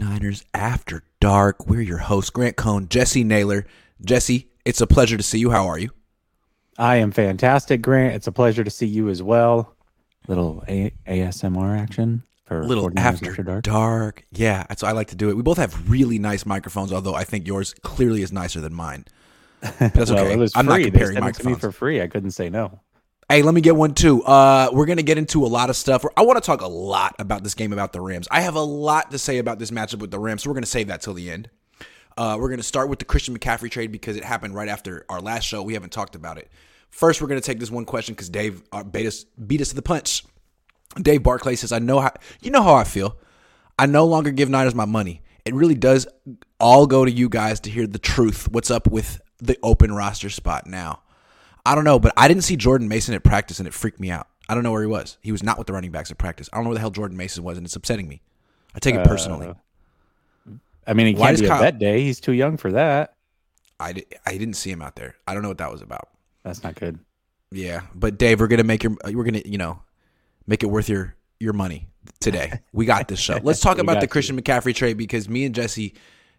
Welcome 49ers After Dark. We're your hosts, Grant Cohn, Jesse Naylor. Jesse, it's a pleasure to see you. How are you? I am fantastic, Grant. It's a pleasure to see you as well. Little a- ASMR action for Little 49ers after, dark. dark. Yeah, that's I like to do it. We both have really nice microphones, although I think yours clearly is nicer than mine. But that's Well, okay. it was I'm not comparing sent it to me microphones. for free. I couldn't say no. Hey, let me get one too. Uh, we're gonna get into a lot of stuff. I want to talk a lot about this game about the Rams. I have a lot to say about this matchup with the Rams, so we're gonna save that till the end. Uh, we're gonna start with the Christian McCaffrey trade because it happened right after our last show. We haven't talked about it. First, we're gonna take this one question because Dave uh, beat us beat us to the punch. Dave Barclay says, "I know how you know how I feel. I no longer give Niners my money. It really does all go to you guys to hear the truth. What's up with the open roster spot now? I don't know, but I didn't see Jordan Mason at practice, and it freaked me out. I don't know where he was. He was not with the running backs at practice. I don't know where the hell Jordan Mason was, and it's upsetting me. I take it personally. Uh, I mean, it Why can't be a Kyle- bet day. He's too young for that. I, di- I didn't see him out there. I don't know what that was about. That's not good. Yeah, but Dave, we're gonna make your we're gonna you know make it worth your your money today. We got this show. Let's talk about the you. Christian McCaffrey trade because me and Jesse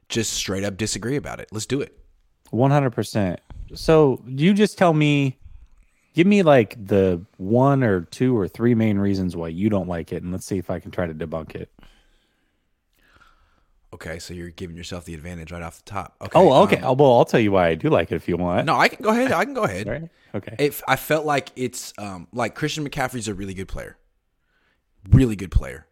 just straight up disagree about it. Let's do it. One hundred percent. So you just tell me, give me like the one or two or three main reasons why you don't like it, and let's see if I can try to debunk it. Okay, so you're giving yourself the advantage right off the top. Okay. Oh, okay. um, well, I'll tell you why I do like it if you want. no, I can go ahead. I can go ahead. Right? Okay. If I felt like it's um like Christian McCaffrey's a really good player. Really good player.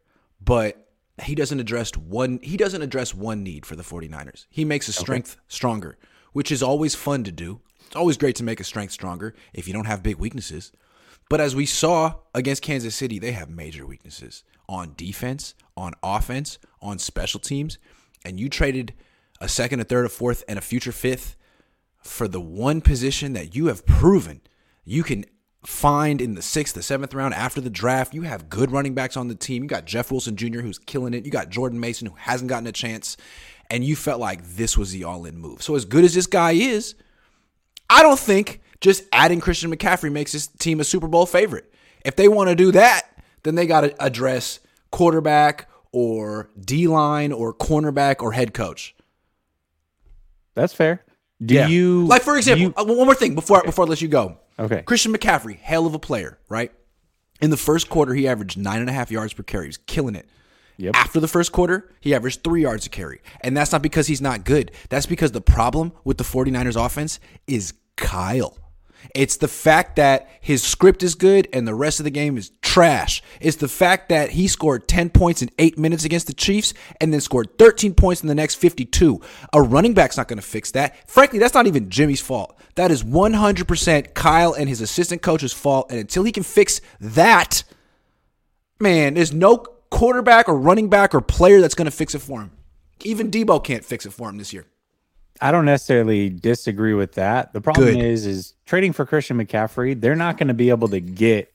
But he doesn't address one he doesn't address one need for the 49ers. He makes a strength stronger, which is always fun to do. It's always great to make a strength stronger if you don't have big weaknesses. But as we saw against Kansas City, they have major weaknesses on defense, on offense, on special teams, and you traded a second, a third, a fourth, and a future fifth for the one position that you have proven you can find in the sixth, the seventh round after the draft. You have good running backs on the team. You got Jeff Wilson Jr., who's killing it. You got Jordan Mason, who hasn't gotten a chance. And you felt like this was the all in move. So, as good as this guy is, I don't think just adding Christian McCaffrey makes this team a Super Bowl favorite. If they want to do that, then they got to address quarterback or D line or cornerback or head coach. That's fair. Do you like for example you- uh, one more thing before before I let you go. Okay. Christian McCaffrey, hell of a player, right? In the first quarter, he averaged nine and a half yards per carry. He was killing it. Yep. After the first quarter, he averaged three yards a carry. And that's not because he's not good. That's because the problem with the 49ers offense is Kyle. It's the fact that his script is good and the rest of the game is trash. It's the fact that he scored 10 points in eight minutes against the Chiefs and then scored 13 points in the next 52. A running back's not going to fix that. Frankly, that's not even Jimmy's fault. That is 100% Kyle and his assistant coach's fault. And until he can fix that, man, there's no quarterback or running back or player that's going to fix it for him. Even Deebo can't fix it for him this year. I don't necessarily disagree with that. The problem Good. is, is trading for Christian McCaffrey, they're not going to be able to get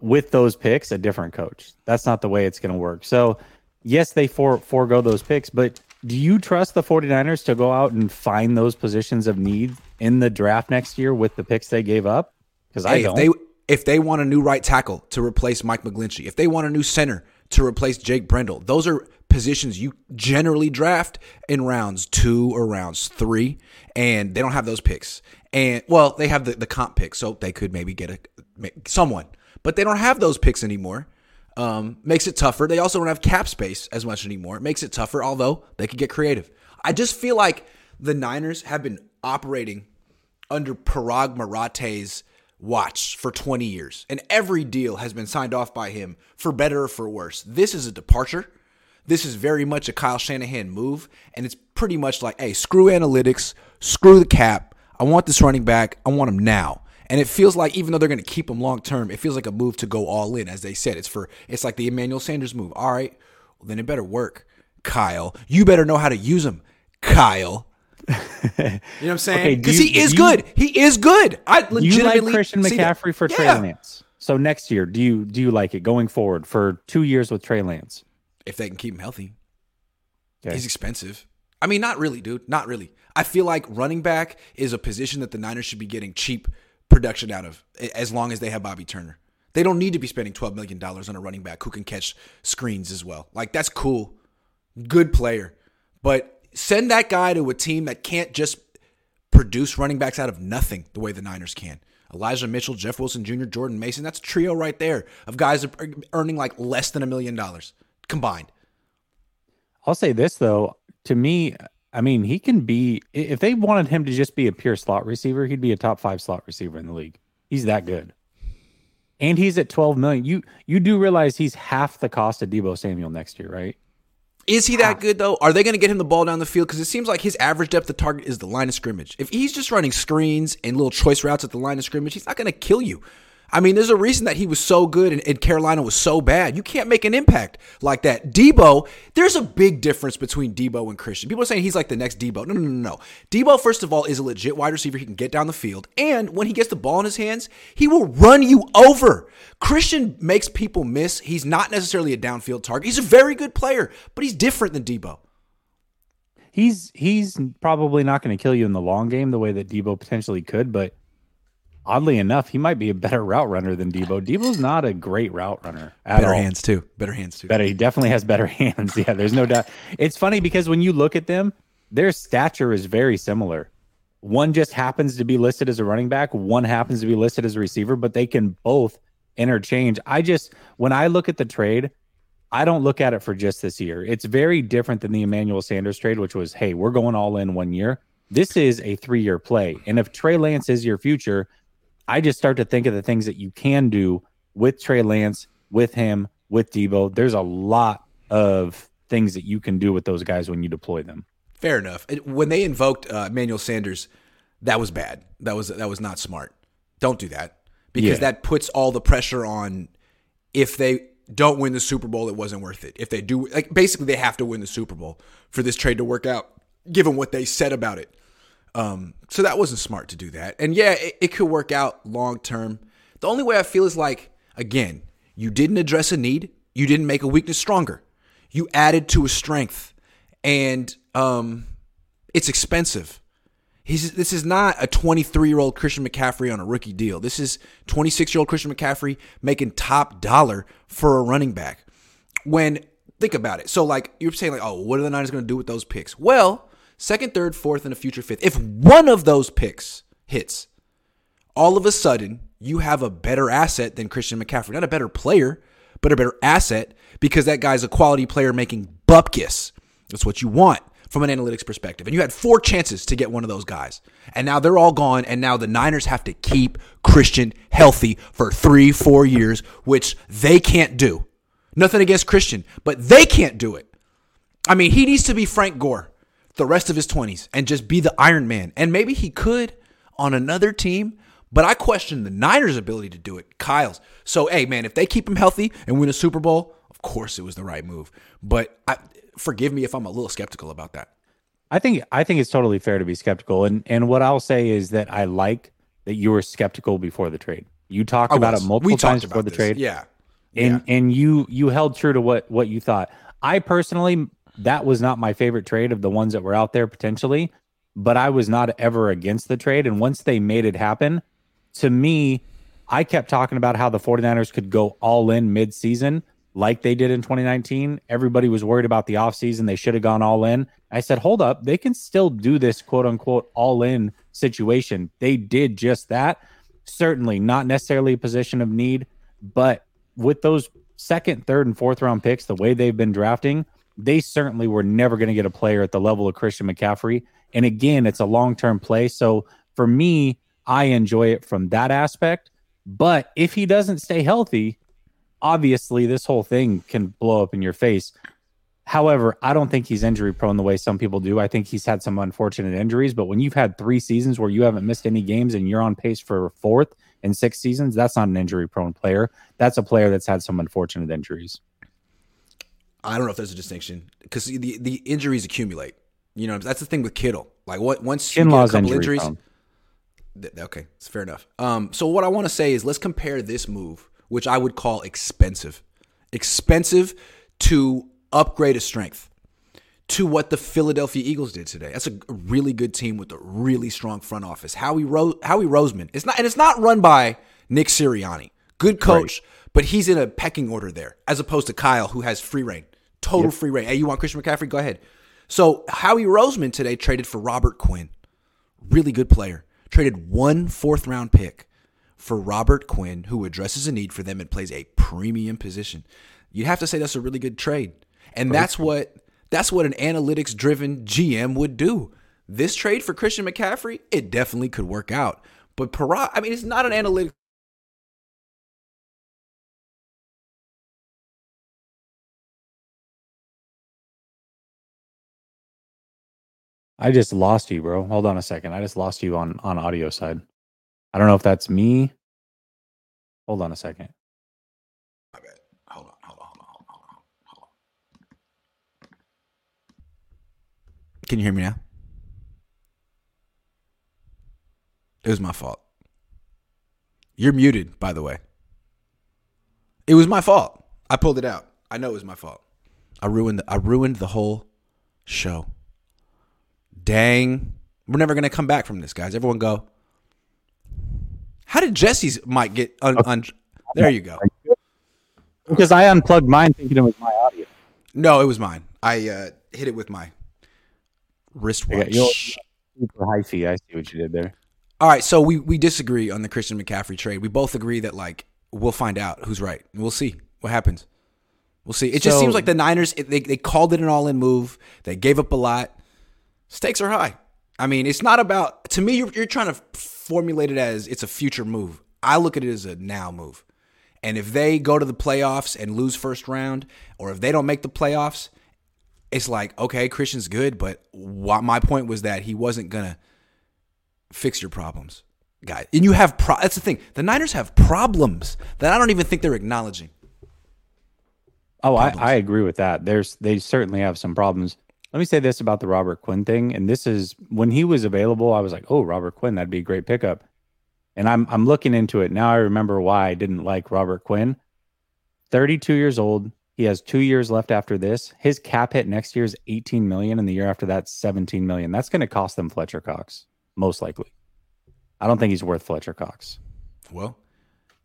with those picks a different coach. That's not the way it's going to work. So, yes, they for, forego those picks, but do you trust the 49ers to go out and find those positions of need in the draft next year with the picks they gave up? Because I Hey, if don't. If they if they want a new right tackle to replace Mike McGlinchey, if they want a new center to replace Jake Brendel, those are positions you generally draft in rounds two or rounds three, and they don't have those picks. And well, they have the, the comp pick, so they could maybe get a someone, but they don't have those picks anymore. Um, makes it tougher. They also don't have cap space as much anymore. It makes it tougher, although they could get creative. I just feel like the Niners have been operating under Parag Marathe's watch for 20 years, and every deal has been signed off by him for better or for worse. This is a departure. This is very much a Kyle Shanahan move, and it's pretty much like, hey, screw analytics, screw the cap. I want this running back. I want him now. And it feels like even though they're going to keep him long term, it feels like a move to go all in, as they said. It's for it's like the Emmanuel Sanders move. All right, well, then it better work, Kyle. You better know how to use him, Kyle. You know what I'm saying? Because you- he is you- good. He is good. I legitimately you like Christian. McCaffrey for Trey Lance. So next year, do you do you like it going forward for two years with Trey Lance? If they can keep him healthy, Okay. he's expensive. I mean, not really, dude. Not really. I feel like running back is a position that the Niners should be getting cheap production out of, as long as they have Bobby Turner. They don't need to be spending twelve million dollars on a running back who can catch screens as well. Like that's cool, good player, but send that guy to a team that can't just produce running backs out of nothing the way the Niners can. Elijah Mitchell, Jeff Wilson Jr., Jordan Mason. That's a trio right there of guys earning like less than a million dollars combined. I'll say this though, to me, I mean, he can be if they wanted him to just be a pure slot receiver, he'd be a top 5 slot receiver in the league. He's that good. And he's at 12 million. You you do realize he's half the cost of Deebo Samuel next year, right? Is he that ah. good though? Are they going to get him the ball down the field? Because it seems like his average depth of target is the line of scrimmage. If he's just running screens and little choice routes at the line of scrimmage, he's not going to kill you. I mean, there's a reason that he was so good and, and, Carolina was so bad. You can't make an impact like that. Deebo, there's a big difference between Deebo and Christian. People are saying he's like the next Deebo. No, no, no, no. Deebo, first of all, is a legit wide receiver. He can get down the field. And when he gets the ball in his hands, he will run you over. Christian makes people miss. He's not necessarily a downfield target. He's a very good player, but he's different than Deebo He's he's probably not going to kill you in the long game the way that Deebo potentially could, but oddly enough, he might be a better route runner than Deebo. Deebo's not a great route runner. better all. hands too. Better hands too. Better. He definitely has better hands. Yeah, there's no doubt. It's funny because when you look at them, their stature is very similar. One just happens to be listed as a running back. One happens to be listed as a receiver, but they can both interchange. I just when I look at the trade, I don't look at it for just this year. It's very different than the Emmanuel Sanders trade, which was, hey, we're going all in one year. This is a three year play. And if Trey Lance is your future, I just start to think of the things that you can do with Trey Lance, with him, with Deebo. There's a lot of things that you can do with those guys when you deploy them. Fair enough. When they invoked uh, Emmanuel Sanders, that was bad. That was that was not smart. Don't do that because yeah. that puts all the pressure on. If they don't win the Super Bowl, it wasn't worth it. If they do, like basically, they have to win the Super Bowl for this trade to work out, given what they said about it. Um, so that wasn't smart to do that. And yeah, it, it could work out long term. The only way I feel is like, again, you didn't address a need, you didn't make a weakness stronger. You added to a strength, and um, it's expensive. He's, this is not a 23 year old Christian McCaffrey on a rookie deal. This is 26 year old Christian McCaffrey making top dollar for a running back. When think about it, so like you're saying, like, oh, what are the Niners going to do with those picks? Well, second, third, fourth, and a future fifth. If one of those picks hits, all of a sudden you have a better asset than Christian McCaffrey. Not a better player, but a better asset because that guy's a quality player making bupkis. That's what you want from an analytics perspective. And you had four chances to get one of those guys. And now they're all gone. And now the Niners have to keep Christian healthy for three, four years, which they can't do. Nothing against Christian, but they can't do it. I mean, he needs to be Frank Gore the rest of his 20s and just be the Iron Man. And maybe he could on another team, but I question the Niners' ability to do it. Kyle's. So, hey, man, if they keep him healthy and win a Super Bowl, of course it was the right move. But I, forgive me if I'm a little skeptical about that. I think I think it's totally fair to be skeptical. And and what I'll say is that I like that you were skeptical before the trade. You talked about it multiple times before the trade. Yeah. And yeah. and you you held true to what what you thought. I personally that was not my favorite trade of the ones that were out there potentially, but I was not ever against the trade. And once they made it happen, to me, I kept talking about how the 49ers could go all in mid-season like they did in 2019. Everybody was worried about the offseason. They should have gone all in. I said, hold up, they can still do this quote unquote all in situation. They did just that. Certainly not necessarily a position of need, but with those second, third, and fourth round picks, the way they've been drafting, they certainly were never going to get a player at the level of Christian McCaffrey. And again, it's a long term play. So for me, I enjoy it from that aspect. But if he doesn't stay healthy, obviously this whole thing can blow up in your face. However, I don't think he's injury prone the way some people do. I think he's had some unfortunate injuries, but when you've had three seasons where you haven't missed any games and you're on pace for fourth in six seasons, that's not an injury prone player. That's a player that's had some unfortunate injuries. I don't know if there's a distinction because the the injuries accumulate. You know, that's the thing with Kittle. Like what once you get a couple injury injuries. Th- okay, it's fair enough. Um, so what I want to say is let's compare this move, which I would call expensive, expensive to upgrade a strength, to what the Philadelphia Eagles did today. That's a really good team with a really strong front office. Howie Ro- Howie Roseman. It's not and it's not run by Nick Sirianni. Good coach, right. but he's in a pecking order there, as opposed to Kyle, who has free reign Total Yep. free reign. Hey, you want Christian McCaffrey? Go ahead. So Howie Roseman today traded for Robert Quinn. Really good player. Traded one fourth round pick for Robert Quinn, who addresses a need for them and plays a premium position. You'd have to say that's a really good trade. And that's what that's what an analytics driven GM would do. This trade for Christian McCaffrey, it definitely could work out. But Parag, I mean, it's not an analytics I just lost you, bro. Hold on a second. I just lost you on on audio side. I don't know if that's me. Hold on a second. My bad. Hold on, hold on, hold on, hold on, hold on. Can you hear me now? It was my fault. You're muted, by the way. It was my fault. I pulled it out. I know it was my fault. I ruined I ruined the whole show. Dang. We're never gonna come back from this, guys. Everyone go. How did Jesse's mic get un, un there you go. Because I unplugged mine thinking it was my audio. No, it was mine. I uh, hit it with my Yeah, wristwatch. you're super hyphy. I see what you did there. All right, so we we disagree on the Christian McCaffrey trade. We both agree that like we'll find out who's right. We'll see what happens. We'll see. It just So- seems like the Niners they they called it an all in move. They gave up a lot. Stakes are high. I mean, it's not about to me. You're, you're trying to formulate it as it's a future move. I look at it as a now move. And if they go to the playoffs and lose first round, or if they don't make the playoffs, it's like okay, Christian's good, but what my point was that he wasn't gonna fix your problems, guys. And you have pro- that's the thing. The Niners have problems that I don't even think they're acknowledging. Oh, I, I agree with that. There's they certainly have some problems. Let me say this about the Robert Quinn thing, and this is when he was available. I was like, "Oh, Robert Quinn, that'd be a great pickup." And I'm I'm looking into it now. I remember why I didn't like Robert Quinn. 32 years old. He has two years left after this. His cap hit next year is 18 million, and the year after that, 17 million. That's going to cost them Fletcher Cox, most likely. I don't think he's worth Fletcher Cox. Well,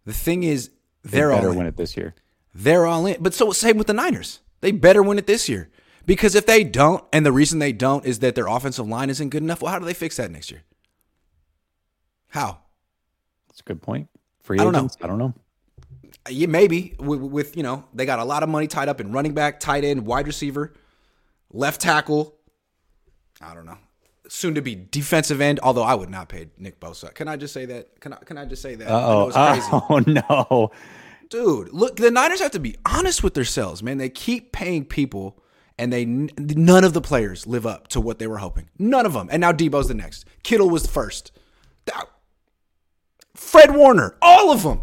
the thing is, They they're all better in. win it this year. They're all in. But so same with the Niners. They better win it this year. Because if they don't, and the reason they don't is that their offensive line isn't good enough, well, how do they fix that next year? How? That's a good point. Free I don't know. I don't know. Uh, yeah, maybe with, with you know they got a lot of money tied up in running back, tight end, wide receiver, left tackle. I don't know. Soon to be defensive end. Although I would not pay Nick Bosa. Can I just say that? Can I? Can I just say that? I know Oh, it's crazy. oh no. dude look the niners have to be honest with themselves man they keep paying people and they none of the players live up to what they were hoping. None of them. And now debo's the next. Kittle was first. Fred warner all of them.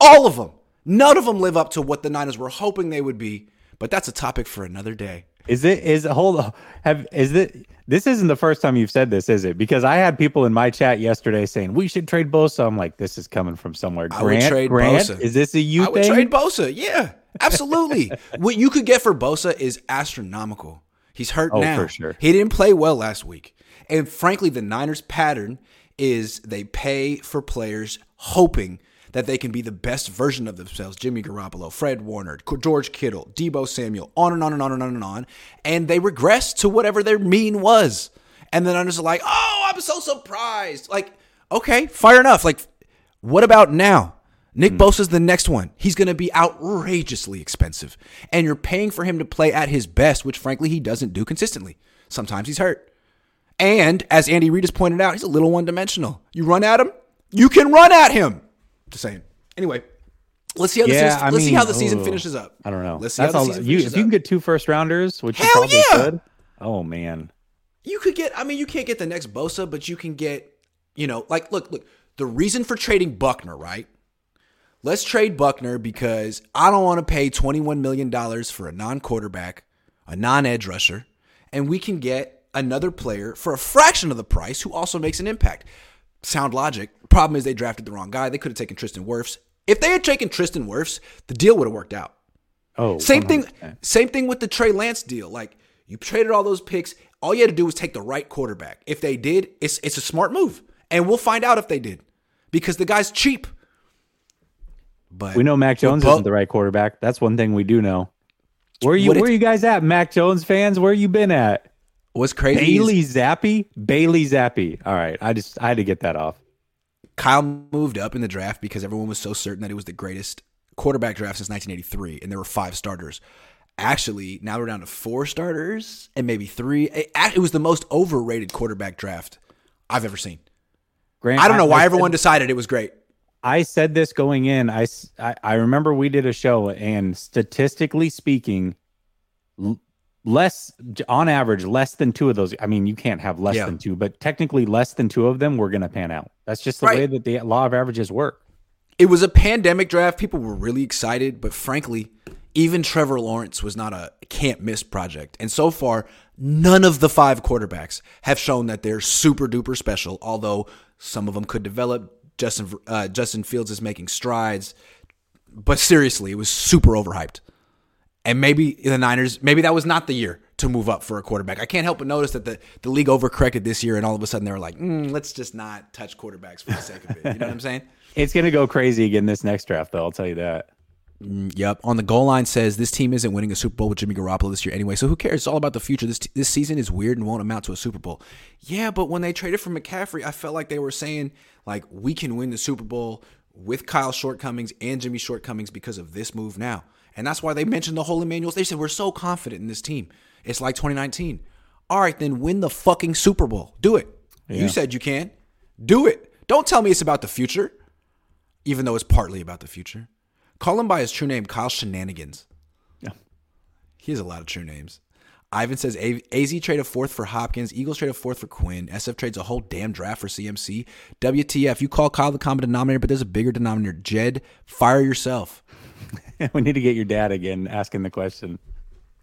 All of them. None of them live up to what the niners were hoping they would be. But that's a topic for another day Is it is hold on. Have is it this isn't the first time you've said this, is it? Because I had people in my chat yesterday saying we should trade Bosa. I'm like, this is coming from somewhere. I would Grant, trade Grant, Bosa. is this a you I would trade Bosa. Yeah, absolutely. what you could get for Bosa is astronomical. He's hurt Oh, now. for sure. He didn't play well last week. And frankly, the Niners' pattern is they pay for players hoping that they can be the best version of themselves. Jimmy Garoppolo, Fred Warner, George Kittle, Deebo Samuel, on and on and on and on and on. And they regress to whatever their mean was. And the Niners are like, oh, I'm so surprised. Like, okay, fair enough. Like, what about now? Nick hmm. Bosa's the next one. He's going to be outrageously expensive. And you're paying for him to play at his best, which frankly he doesn't do consistently. Sometimes he's hurt. And as Andy Reid has pointed out, he's a little one dimensional. You run at him, you can run at him. Just saying. Anyway, let's see how the season, I let's see how the season oh, finishes up. I don't know. Let's see That's how the all. season You, finishes if you up. can get two first rounders, which you probably yeah! could. Oh man. you could get I mean you can't get the next Bosa, but you can get, you know, like look, look, the reason for trading Buckner, right? Let's trade Buckner because I don't want to pay $21 million for a non-quarterback, a non-edge rusher, and we can get another player for a fraction of the price who also makes an impact. Sound logic. Problem is they drafted the wrong guy. They could have taken Tristan Wirfs. If they had taken Tristan Wirfs, the deal would have worked out. Oh, Same thing. 100%. Same thing with the Trey Lance deal. Like you traded all those picks. All you had to do was take the right quarterback. If they did, it's it's a smart move, and we'll find out if they did, because the guy's cheap. But We know Mac Jones Bo- isn't the right quarterback. That's one thing we do know. Where you where it- you guys at, Mac Jones fans? Where you been at? What's crazy is Bailey Zappe? Bailey Zappe. All right. I just I had to get that off. Kyle moved up in the draft because everyone was so certain that it was the greatest quarterback draft since 1983, and there were five starters. Actually, now we're down to four starters and maybe three. It, it was the most overrated quarterback draft I've ever seen. Grant, I don't know why everyone decided it was great. I said this going in. I I remember we did a show, and statistically speaking, l- less on average, less than two of those. I mean, you can't have less Yeah. than two, but technically, less than two of them were going to pan out. That's just the Right. way that the law of averages work. It was a pandemic draft. People were really excited, but frankly, even Trevor Lawrence was not a can't miss project. And so far, none of the five quarterbacks have shown that they're super duper special, although some of them could develop. Justin uh, Justin Fields is making strides, but seriously, it was super overhyped. And maybe the Niners, maybe that was not the year to move up for a quarterback. I can't help but notice that the, the league overcorrected this year, and all of a sudden they were like, mm, let's just not touch quarterbacks for the sake of it. You know what I'm saying? It's going to go crazy again this next draft, though. I'll tell you that. Yep. On the goal line says this team isn't winning a Super Bowl with Jimmy Garoppolo this year anyway. So who cares? It's all about the future. This this season is weird and won't amount to a Super Bowl. Yeah, but when they traded for McCaffrey, I felt like they were saying like we can win the Super Bowl with Kyle's shortcomings and Jimmy's shortcomings because of this move now. And that's why they mentioned the Holy Manuals. They said we're so confident in this team. It's like 2019. All right, then win the fucking Super Bowl. Do it. You said you can. Do it. Don't tell me it's about the future, even though it's partly about the future. Call him by his true name, Kyle Shenanigans. Yeah. He has a lot of true names. Ivan says AZ trade a fourth for Hopkins. Eagles trade a fourth for Quinn. SF trades a whole damn draft for CMC. WTF, you call Kyle the common denominator, but there's a bigger denominator. Jed, fire yourself. we need to get your dad again asking the question.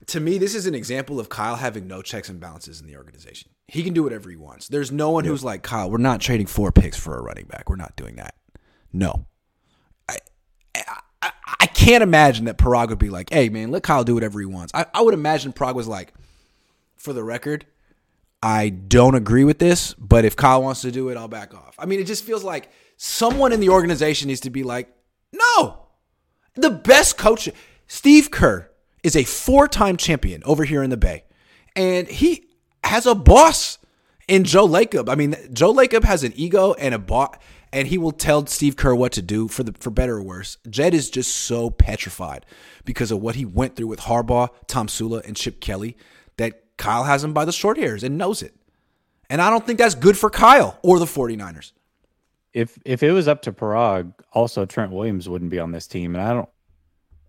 To me, this is an example of Kyle having no checks and balances in the organization. He can do whatever he wants. There's no one who's like, Kyle, we're not trading four picks for a running back. We're not doing that. No. I, I, I can't imagine that Parag would be like, hey, man, let Kyle do whatever he wants. I, I would imagine Parag was like, for the record, I don't agree with this, but if Kyle wants to do it, I'll back off. I mean, it just feels like someone in the organization needs to be like, no. The best coach, Steve Kerr, is a four time champion over here in the Bay. And he has a boss in Joe Lacob. I mean, Joe Lacob has an ego and a boss, and he will tell Steve Kerr what to do for the for better or worse. Jed is just so petrified because of what he went through with Harbaugh, Tomsula, and Chip Kelly that Kyle has him by the short hairs and knows it. And I don't think that's good for Kyle or the 49ers. If if it was up to Parag, also Trent Williams wouldn't be on this team. And I don't.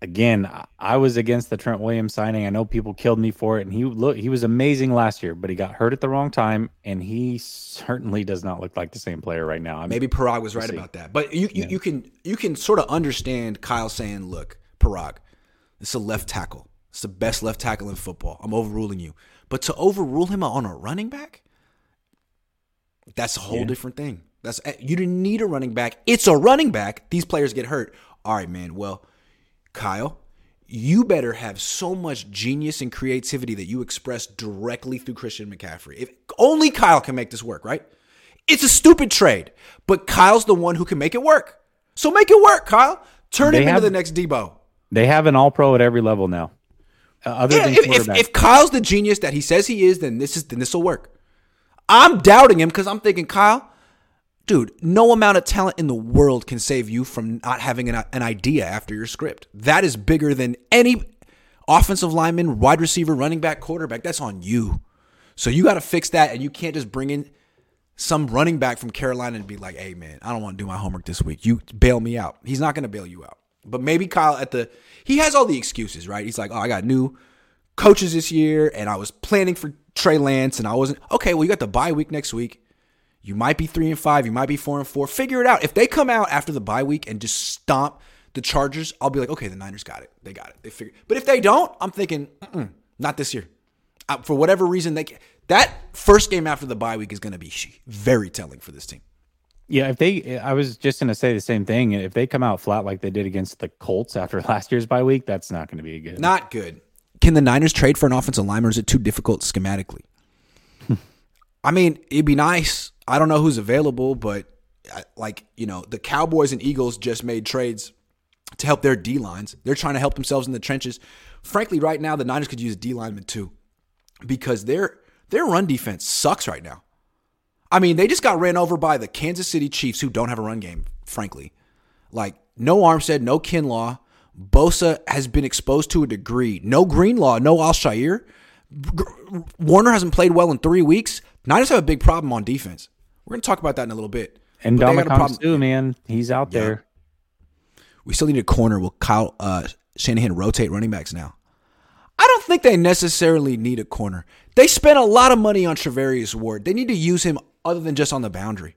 Again, I- was against the Trent Williams signing. I know people killed me for it, and he look he was amazing last year, but he got hurt at the wrong time, and he certainly does not look like the same player right now. I mean, Maybe Parag was right about that. But you, you, you can you can sort of understand Kyle saying, look, Parag, this is a left tackle. It's the best left tackle in football. I'm overruling you. But to overrule him on a running back, that's a whole different thing. That's eh, you didn't need a running back. It's a running back. These players get hurt. All right, man. Well, Kyle, you better have so much genius and creativity that you express directly through Christian McCaffrey. If only Kyle can make this work, right? It's a stupid trade, but Kyle's the one who can make it work. So make it work, Kyle. Turn They him have- into the next Deebo. they have an All Pro at every level now. Uh, other Yeah, than if, if, if Kyle's the genius that he says he is, then this is then this will work. I'm doubting him because I'm thinking, Kyle, dude, no amount of talent in the world can save you from not having an, an idea after your script. That is bigger than any offensive lineman, wide receiver, running back, quarterback. That's on you. So you got to fix that, and you can't just bring in some running back from Carolina and be like, "Hey, man, I don't want to do my homework this week. You bail me out." He's not going to bail you out. But maybe Kyle at the he has all the excuses, right? He's like, "Oh, I got new coaches this year, and I was planning for Trey Lance, and I wasn't okay." Well, you got the bye week next week. You might be three and five. You might be four and four. Figure it out. If they come out after the bye week and just stomp the Chargers, I'll be like, okay, the Niners got it. They got it. They figure. But if they don't, I'm thinking, Mm-mm, not this year. Uh, for whatever reason, they that first game after the bye week is going to be very telling for this team. Yeah, if they, I was just going to say the same thing. If they come out flat like they did against the Colts after last year's bye week, that's not going to be a good. Not good. Can the Niners trade for an offensive lineman? Or is it too difficult schematically? I mean, it'd be nice. I don't know who's available, but uh, like you know, the Cowboys and Eagles just made trades to help their D lines. They're trying to help themselves in the trenches Frankly, right now the Niners could use D lineman too, because their their run defense sucks right now. I mean, they just got ran over by the Kansas City Chiefs, who don't have a run game. Frankly, like no Armstead, no Kinlaw. Bosa has been exposed to a degree. No Greenlaw, no Al-Shaair. Warner hasn't played well in three weeks. Niners have a big problem on defense. We're going to talk about that in a little bit. And But they got a Dominic too, man. He's out Yeah. there. We still need a corner. Will Kyle uh, Shanahan rotate running backs now? I don't think they necessarily need a corner. They spent a lot of money on Charvarius Ward. They need to use him other than just on the boundary.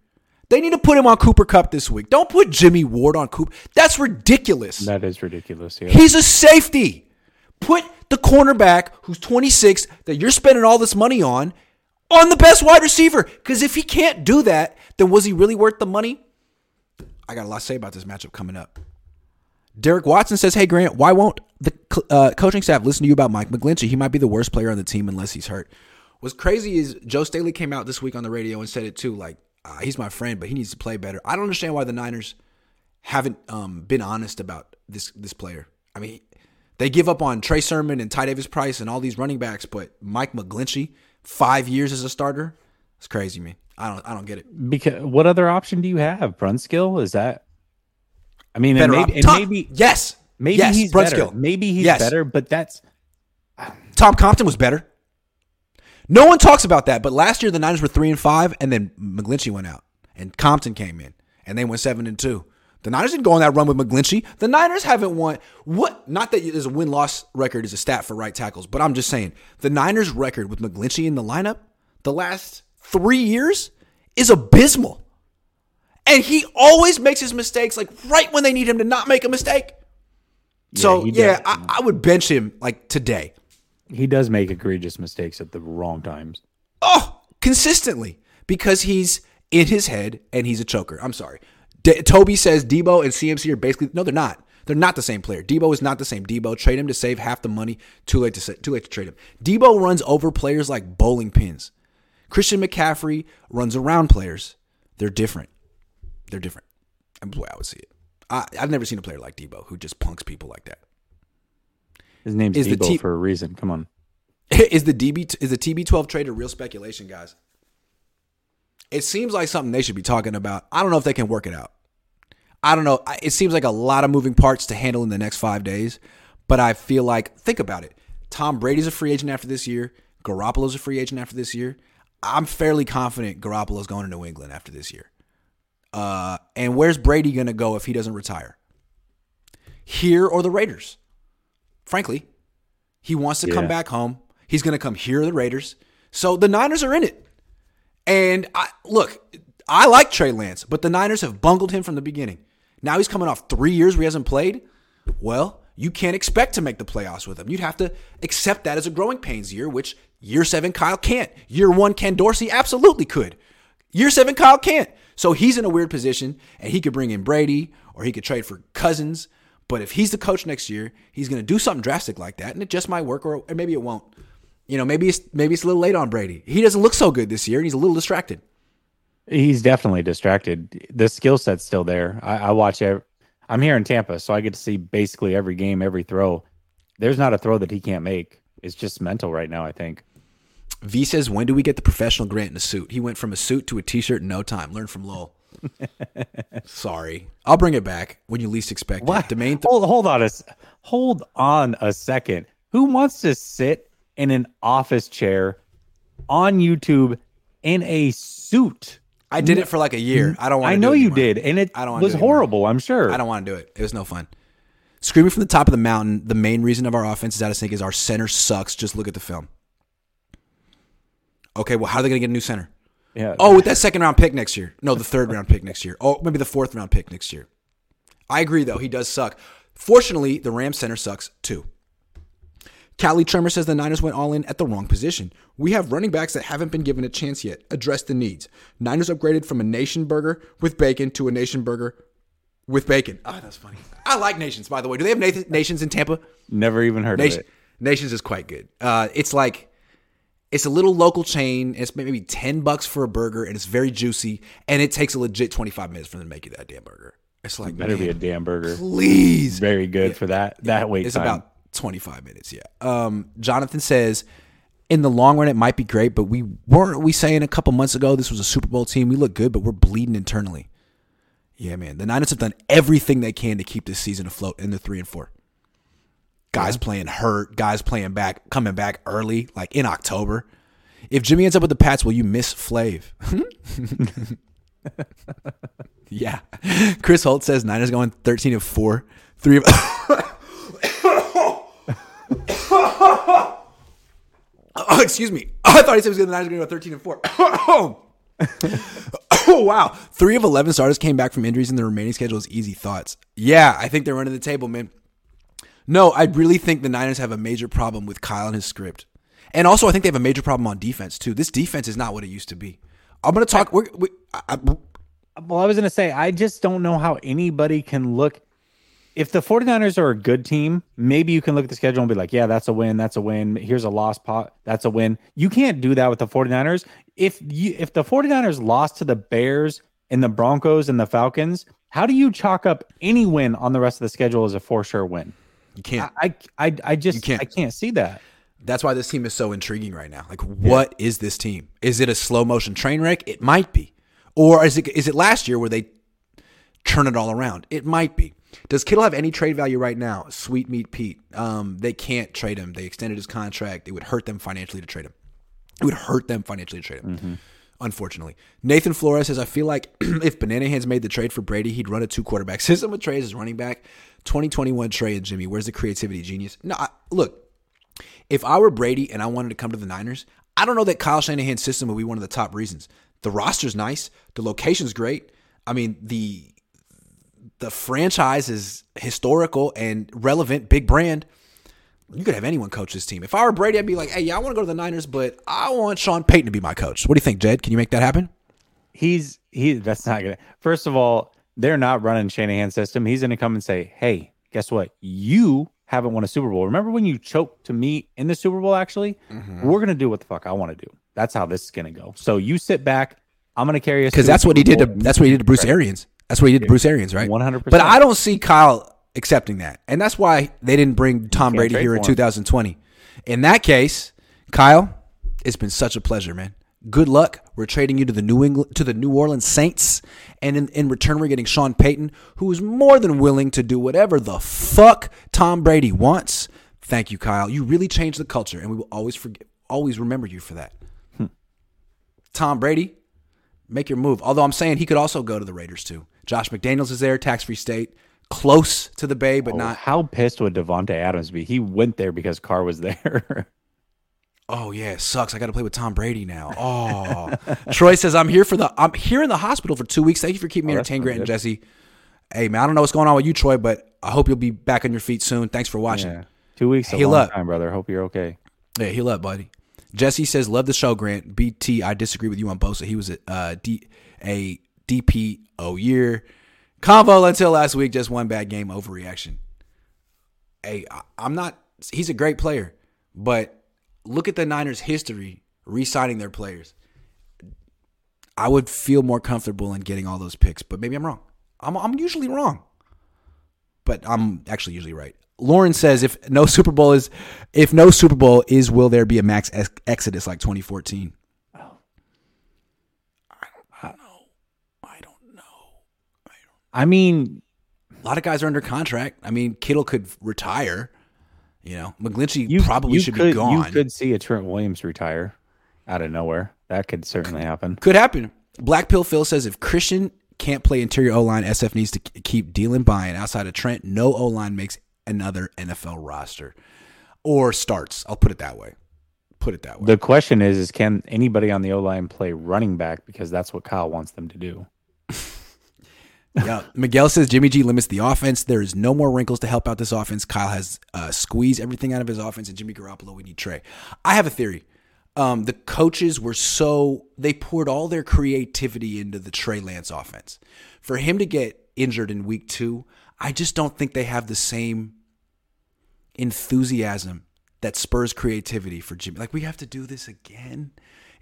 They need to put him on Cooper Kupp this week. Don't put Jimmy Ward on Cooper. That's ridiculous. That is ridiculous. Yeah. He's a safety. Put the cornerback who's 26 that you're spending all this money on on the best wide receiver. Because if he can't do that, then was he really worth the money? I got a lot to say about this matchup coming up. Derek Watson says, "Hey Grant, why won't the uh, coaching staff listen to you about Mike McGlinchey? He might be the worst player on the team unless he's hurt." What's crazy is Joe Staley came out this week on the radio and said it too. Like uh, he's my friend, but he needs to play better. I don't understand why the Niners haven't um, been honest about this this player. I mean, they give up on Trey Sermon and Ty Davis Price and all these running backs, but Mike McGlinchey, five years as a starter, it's crazy, man. I don't I don't get it. Because what other option do you have? Brunskill? Is that? I mean, and maybe, and Tom- maybe, yes, maybe yes, he's Brunskill. better. Maybe he's Yes. better, but that's Tom Compton was better. No one talks about that, but last year the Niners were three and five, and then McGlinchey went out, and Compton came in, and they went seven and two. The Niners didn't go on that run with McGlinchey. The Niners haven't won what? Not that there's a win loss record is a stat for right tackles, but I'm just saying the Niners' record with McGlinchey in the lineup the last three years is abysmal, and he always makes his mistakes like right when they need him to not make a mistake. so he yeah. I, I would bench him like today. he does make egregious mistakes at the wrong times. Oh, consistently because he's in his head and he's a choker. I'm sorry. D- Toby says Deebo and CMC are basically no, they're not. They're not the same player. Deebo is not the same. Deebo trade him to save half the money. Too late to sa- too late to trade him. Deebo runs over players like bowling pins. Christian McCaffrey runs around players. They're different. They're different. That's the way I would see it. I, I've never seen a player like Deebo who just punks people like that. His name's Is the Deebo T- for a reason. Come on. is the DB is the TB12 trade a real speculation, guys? It seems like something they should be talking about. I don't know if they can work it out. I don't know. It seems like a lot of moving parts to handle in the next five days, but I feel like think about it. Tom Brady's a free agent after this year. Garoppolo's a free agent after this year. I'm fairly confident Garoppolo's going to New England after this year. Uh, and where's Brady going to go if he doesn't retire? Here or the Raiders? Frankly, he wants to come back home. He's going to come here or the Raiders. So the Niners are in it. And I, look, I like Trey Lance, but the Niners have bungled him from the beginning. Now he's coming off three years where he hasn't played. Well, you can't expect to make the playoffs with him. You'd have to accept that as a growing pains year, which year seven Kyle can't. Year one Ken Dorsey absolutely could. Year seven Kyle can't. So he's in a weird position, and he could bring in Brady or he could trade for Cousins. But if he's the coach next year, he's going to do something drastic like that, and it just might work, or, or maybe it won't. You know, maybe it's maybe it's a little late on Brady. He doesn't look so good this year, and he's a little distracted. He's definitely distracted. The skill set's still there. I, I watch. Every, I'm here in Tampa, so I get to see basically every game, every throw. There's not a throw that he can't make. It's just mental right now. I think. V says, "When do we get the professional Grant in a suit?" He went from a suit to a t-shirt in no time. Learn from Lowell. Sorry, I'll bring it back when you least expect What? it. Domain. Th- hold, hold on a hold on a second. Who wants to sit in an office chair on YouTube in a suit? I did it for like a year. I don't want. I know do it you did, and it I don't was do it horrible. I'm sure. I don't want to do it. It was no fun. Screaming from the top of the mountain. The main reason of our offense is out of sync is our center sucks. Just look at the film. Okay, well, how are they going to get a new center? Yeah. Oh, with that second round pick next year. No, the third round pick next year. Oh, maybe the fourth round pick next year. I agree, though. He does suck. Fortunately, the Rams center sucks too. Callie Tremor says the Niners went all in at the wrong position. We have running backs that haven't been given a chance yet. Address the needs. Niners upgraded from a nation burger with bacon to a nation burger with bacon. Oh, that's funny. I like nations, by the way. Do they have Nathan- nations in Tampa? Never even heard Nation, of it. Nations is quite good. Uh, it's like it's a little local chain. It's maybe ten bucks for a burger, and it's very juicy, and it takes a legit twenty five minutes for them to make you that damn burger. It's like Better be a damn burger. please. Very good for that that wait It's time. about 25 minutes, yeah. Um, Jonathan says, in the long run, it might be great, but we weren't we saying a couple months ago this was a Super Bowl team. We look good, but we're bleeding internally. Yeah, man. The Niners have done everything they can to keep this season afloat in the three and four. Guys yeah. playing hurt, guys playing back, coming back early, like in October. If Jimmy ends up with the Pats, will you miss Flav? yeah. Chris Holt says Niners going 13 of 4. Three of Oh, excuse me. I thought he said he was going to the Niners going to go 13 and 4. oh, wow. Three of 11 starters came back from injuries, and the remaining schedule is easy thoughts. Yeah, I think they're running the table, man. No, I really think the Niners have a major problem with Kyle and his script. And also, I think they have a major problem on defense, too. This defense is not what it used to be. I'm going to talk. We're, we, I, well, I was going to say, I just don't know how anybody can look if the 49ers are a good team, maybe you can look at the schedule and be like, yeah, that's a win, that's a win. Here's a loss pot, that's a win. You can't do that with the 49ers. If you if the 49ers lost to the Bears and the Broncos and the Falcons, how do you chalk up any win on the rest of the schedule as a for sure win? You can't. I I, I just can't. I can't see that. That's why this team is so intriguing right now. Like, what yeah. is this team? Is it a slow motion train wreck? It might be. Or is it is it last year where they turn it all around? It might be. Does Kittle have any trade value right now? Sweet meat Pete. Um, they can't trade him. They extended his contract. It would hurt them financially to trade him. It would hurt them financially to trade him. Mm-hmm. Unfortunately, Nathan Flores says, "I feel like if Banana Hands made the trade for Brady, he'd run a two quarterback system with Trey as running back. 2021 Trey and Jimmy. Where's the creativity, genius? No, I, look. If I were Brady and I wanted to come to the Niners, I don't know that Kyle Shanahan's system would be one of the top reasons. The roster's nice. The location's great. I mean, the the franchise is historical and relevant, big brand. You could have anyone coach this team. If I were Brady, I'd be like, hey, yeah, I want to go to the Niners, but I want Sean Payton to be my coach. What do you think, Jed? Can you make that happen? He's he. That's not gonna. First of all, they're not running Shanahan's system. He's gonna come and say, hey, guess what? You haven't won a Super Bowl. Remember when you choked to me in the Super Bowl? Actually, mm-hmm. we're gonna do what the fuck I want to do. That's how this is gonna go. So you sit back. I'm gonna carry us because that's what he did to that's what he did to Bruce Arians. That's what he did to Bruce Arians, right? One hundred percent. But I don't see Kyle accepting that, and that's why they didn't bring Tom Brady here in 2020. In that case, Kyle, it's been such a pleasure, man. Good luck. We're trading you to the New England to the New Orleans Saints, and in, in return, we're getting Sean Payton, who is more than willing to do whatever the fuck Tom Brady wants. Thank you, Kyle. You really changed the culture, and we will always forget, always remember you for that. Hmm. Tom Brady, make your move. Although I'm saying he could also go to the Raiders too. Josh McDaniels is there, tax free state, close to the Bay, but oh, not. How pissed would Davante Adams be? He went there because Carr was there. oh yeah, it sucks. I got to play with Tom Brady now. Oh, Troy says I'm here for the. I'm here in the hospital for two weeks. Thank you for keeping me oh, entertained, Grant and Jesse. Hey man, I don't know what's going on with you, Troy, but I hope you'll be back on your feet soon. Thanks for watching. Yeah. Two weeks, heal up, time, brother. Hope you're okay. Yeah, heal up, buddy. Jesse says, "Love the show, Grant." BT, I disagree with you on Bosa. He was a uh, D, a DPO year. Convo until last week, just one bad game, overreaction. Hey, I'm not. He's a great player, but look at the Niners' history re-signing their players. I would feel more comfortable in getting all those picks, but maybe I'm wrong. I'm, I'm usually wrong, but I'm actually usually right. Lauren says, if no Super Bowl is, if no Super Bowl is, will there be a max ex- exodus like 2014? I I don't know. I don't know. I don't I mean, a lot of guys are under contract. I mean, Kittle could retire. You know, McGlinchey you, probably you should could, be gone. You could see a Trent Williams retire out of nowhere. That could certainly happen. Could happen. Black Pill Phil says if Christian can't play interior O line, SF needs to keep dealing buying. Outside of Trent, no O line makes another NFL roster or starts. I'll put it that way. Put it that way. The question is: Is can anybody on the O line play running back? Because that's what Kyle wants them to do. yeah. Miguel says Jimmy G limits the offense. There is no more wrinkles to help out this offense. Kyle has uh, squeezed everything out of his offense, and Jimmy Garoppolo, we need Trey. I have a theory. Um, the coaches were so they poured all their creativity into the Trey Lance offense. For him to get injured in week two, I just don't think they have the same enthusiasm that spurs creativity for Jimmy. Like we have to do this again.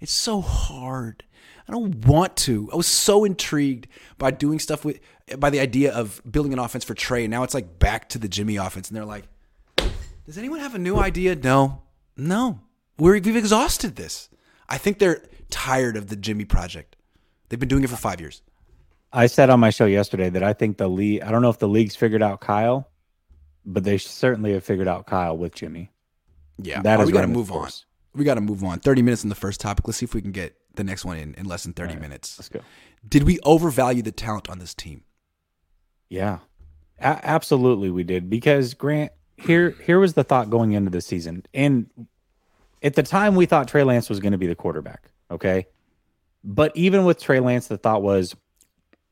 It's so hard. I don't want to. I was so intrigued by doing stuff with by the idea of building an offense for Trey. Now it's like back to the Jimmy offense, and they're like, Does anyone have a new idea? No, no. We're, we've exhausted this. I think they're tired of the Jimmy project. They've been doing it for five years. I said on my show yesterday that I think the league. I don't know if the league's figured out Kyle, but they certainly have figured out Kyle with Jimmy. Yeah, That right, is we got to move on. We got to move on. Thirty minutes in the first topic. Let's see if we can get the next one in in less than thirty minutes. Let's go. Did we overvalue the talent on this team? Yeah, A- absolutely, we did because Grant. Here, here was the thought going into the season, and at the time we thought Trey Lance was going to be the quarterback. Okay, but even with Trey Lance, the thought was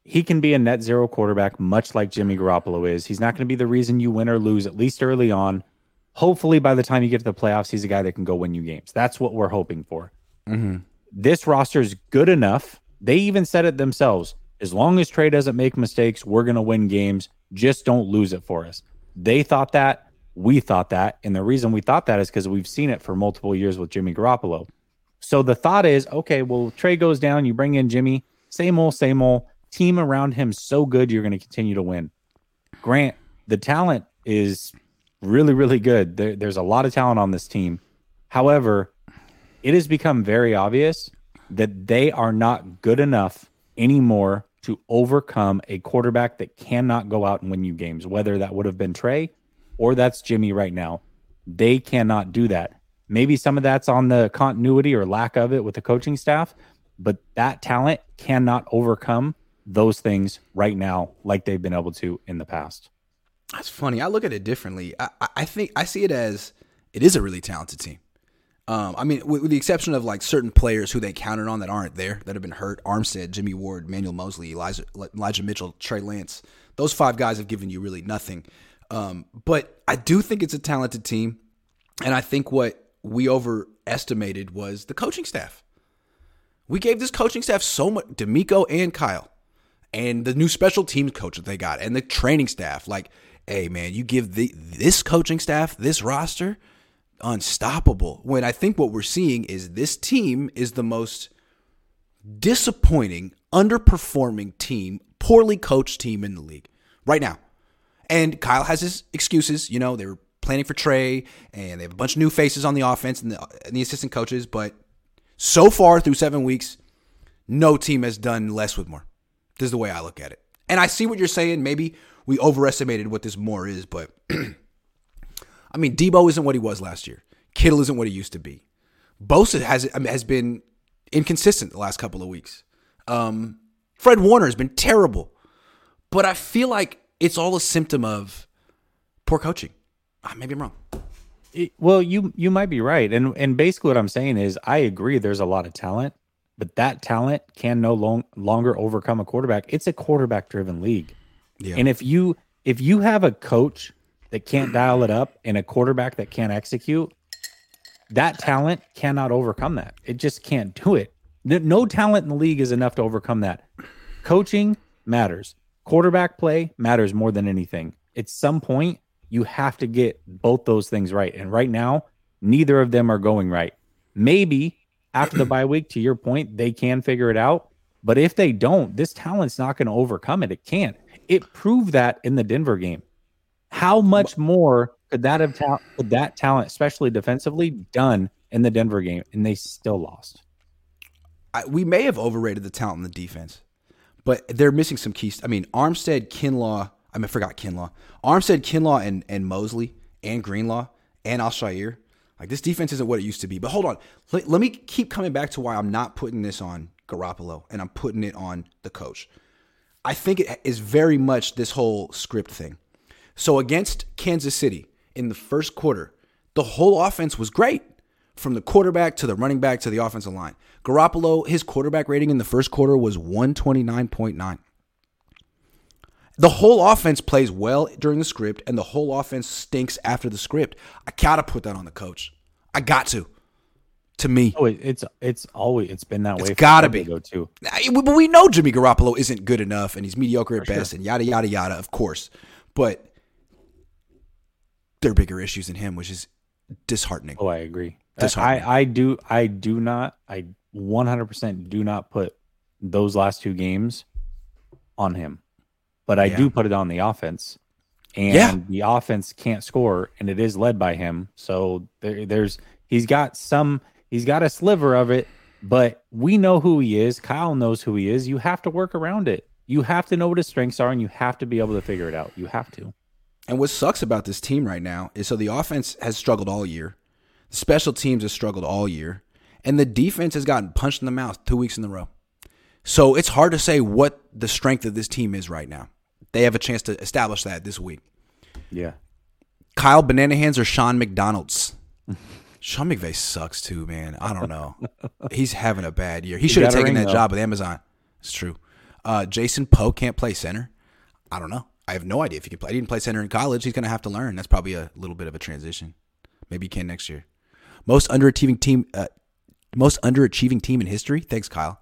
he can be a net zero quarterback, much like Jimmy Garoppolo is. He's not going to be the reason you win or lose, at least early on. Hopefully, by the time you get to the playoffs, he's a guy that can go win you games. That's what we're hoping for. Mm-hmm. This roster is good enough. They even said it themselves. As long as Trey doesn't make mistakes, we're going to win games. Just don't lose it for us. They thought that. We thought that. And the reason we thought that is because we've seen it for multiple years with Jimmy Garoppolo. So the thought is, okay, well, Trey goes down, you bring in Jimmy, same old, same old. Team around him so good, you're going to continue to win. Grant, the talent is really, really good. There, there's a lot of talent on this team. However, it has become very obvious that they are not good enough anymore to overcome a quarterback that cannot go out and win you games, whether that would have been Trey or that's Jimmy right now. They cannot do that. Maybe some of that's on the continuity or lack of it with the coaching staff, but that talent cannot overcome those things right now like they've been able to in the past. That's funny. I look at it differently. I, I- think I see it as it is a really talented team. Um, I mean, with, with the exception of like certain players who they counted on that aren't there, that have been hurt. Armstead, Jimmy Ward, Manuel Moseley, Elijah, Elijah Mitchell, Trey Lance. Those five guys have given you really nothing. Um, but I do think it's a talented team, and I think what we overestimated was the coaching staff. We gave this coaching staff so much, DeMeco and Kyle, and the new special teams coach that they got, and the training staff. Like, hey man, you give the this coaching staff this roster, unstoppable. When I think what we're seeing is this team is the most disappointing, underperforming team, poorly coached team in the league right now. And Kyle has his excuses. You know, they were planning for Trey, and they have a bunch of new faces on the offense and the, and the assistant coaches. But so far through seven weeks, no team has done less with more. This is the way I look at it. And I see what you're saying. Maybe we overestimated what this more is, but I mean, Deebo isn't what he was last year. Kittle isn't what he used to be. Bosa has I mean, has been inconsistent the last couple of weeks. Um, Fred Warner has been terrible, but I feel like it's all a symptom of poor coaching. Ah, maybe I'm wrong. It- well, you you might be right, and and basically what I'm saying is I agree. There's a lot of talent, but that talent can no long, longer overcome a quarterback. It's a quarterback driven league, Yeah. and if you if you have a coach that can't dial it up and a quarterback that can't execute, that talent cannot overcome that. It just can't do it. No- No talent in the league is enough to overcome that. Coaching matters. Quarterback play matters more than anything. At some point, you have to get both those things right. And right now, neither of them are going right. Maybe after the bye week, to your point, they can figure it out. But if they don't, this talent's not going to overcome it. It can't. It proved that in the Denver game. How much more could that have ta- could that talent, especially defensively, done in the Denver game? And they still lost. I, we may have overrated the talent in the defense, but they're missing some keys. I mean, Armstead, Kinlaw. I mean, I forgot Kinlaw. Armstead, Kinlaw, and and Moseley and Greenlaw and Al-Shaair. Like this defense isn't what it used to be. But hold on, let, let me keep coming back to why I'm not putting this on Garoppolo and I'm putting it on the coach. I think it is very much this whole script thing. So against Kansas City in the first quarter, the whole offense was great from the quarterback to the running back to the offensive line. Garoppolo, his quarterback rating in the first quarter was 129.9. The whole offense plays well during the script, and the whole offense stinks after the script. I gotta put that on the coach. I got to. To me, Oh, it's it's always it's been that way. It's gotta be. too. I- But we know Jimmy Garoppolo isn't good enough, and he's mediocre at best, and yada yada yada. Of course, but there are bigger issues than him, which is disheartening. Oh, I agree. I, I do I do not I 100% do not put those last two games on him. But I Yeah. do put it on the offense. and Yeah. the offense can't score, and it is led by him. So there, there's he's got some, he's got a sliver of it, but we know who he is. Kyle knows who he is. You have to work around it. You have to know what his strengths are, and you have to be able to figure it out. You have to. And what sucks about this team right now is so the offense has struggled all year, the special teams has struggled all year, and the defense has gotten punched in the mouth two weeks in a row. So it's hard to say what the strength of this team is right now. They have a chance to establish that this week. Yeah. Kyle Banana Hands or Sean McDonald's? Sean McVay sucks too, man. I don't know. He's having a bad year. He should have taken that job with Amazon. It's true. Uh, Jason Poe can't play center. I don't know. I have no idea if he can play. He didn't play center in college. He's going to have to learn. That's probably a little bit of a transition. Maybe he can next year. Most underachieving team. Uh, most underachieving team in history. Thanks, Kyle.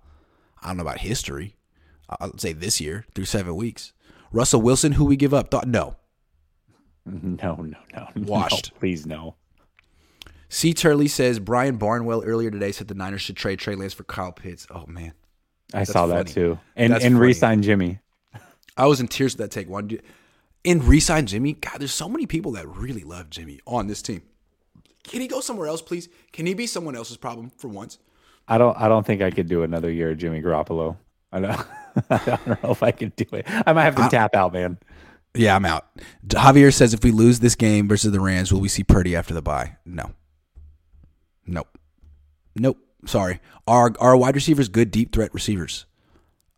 I don't know about history. I'll say this year through seven weeks. Russell Wilson, who we give up? Thought no. No, no, no. no, Washed. please, no. C. Turley says Brian Barnwell earlier today said the Niners should trade Trey Lance for Kyle Pitts. Oh man, I saw funny. that too. And That's and funny. re-sign Jimmy. I was in tears with that take. One in resign Jimmy. God, there's so many people that really love Jimmy on this team. Can he go somewhere else, please? Can he be someone else's problem for once? I don't I don't think I could do another year of Jimmy Garoppolo. I don't, I don't know if I can do it. I might have to tap out, man. Yeah, I'm out. Javier says if we lose this game versus the Rams, will we see Purdy after the bye? No. Nope. Nope. Sorry. Our our wide receivers good deep threat receivers.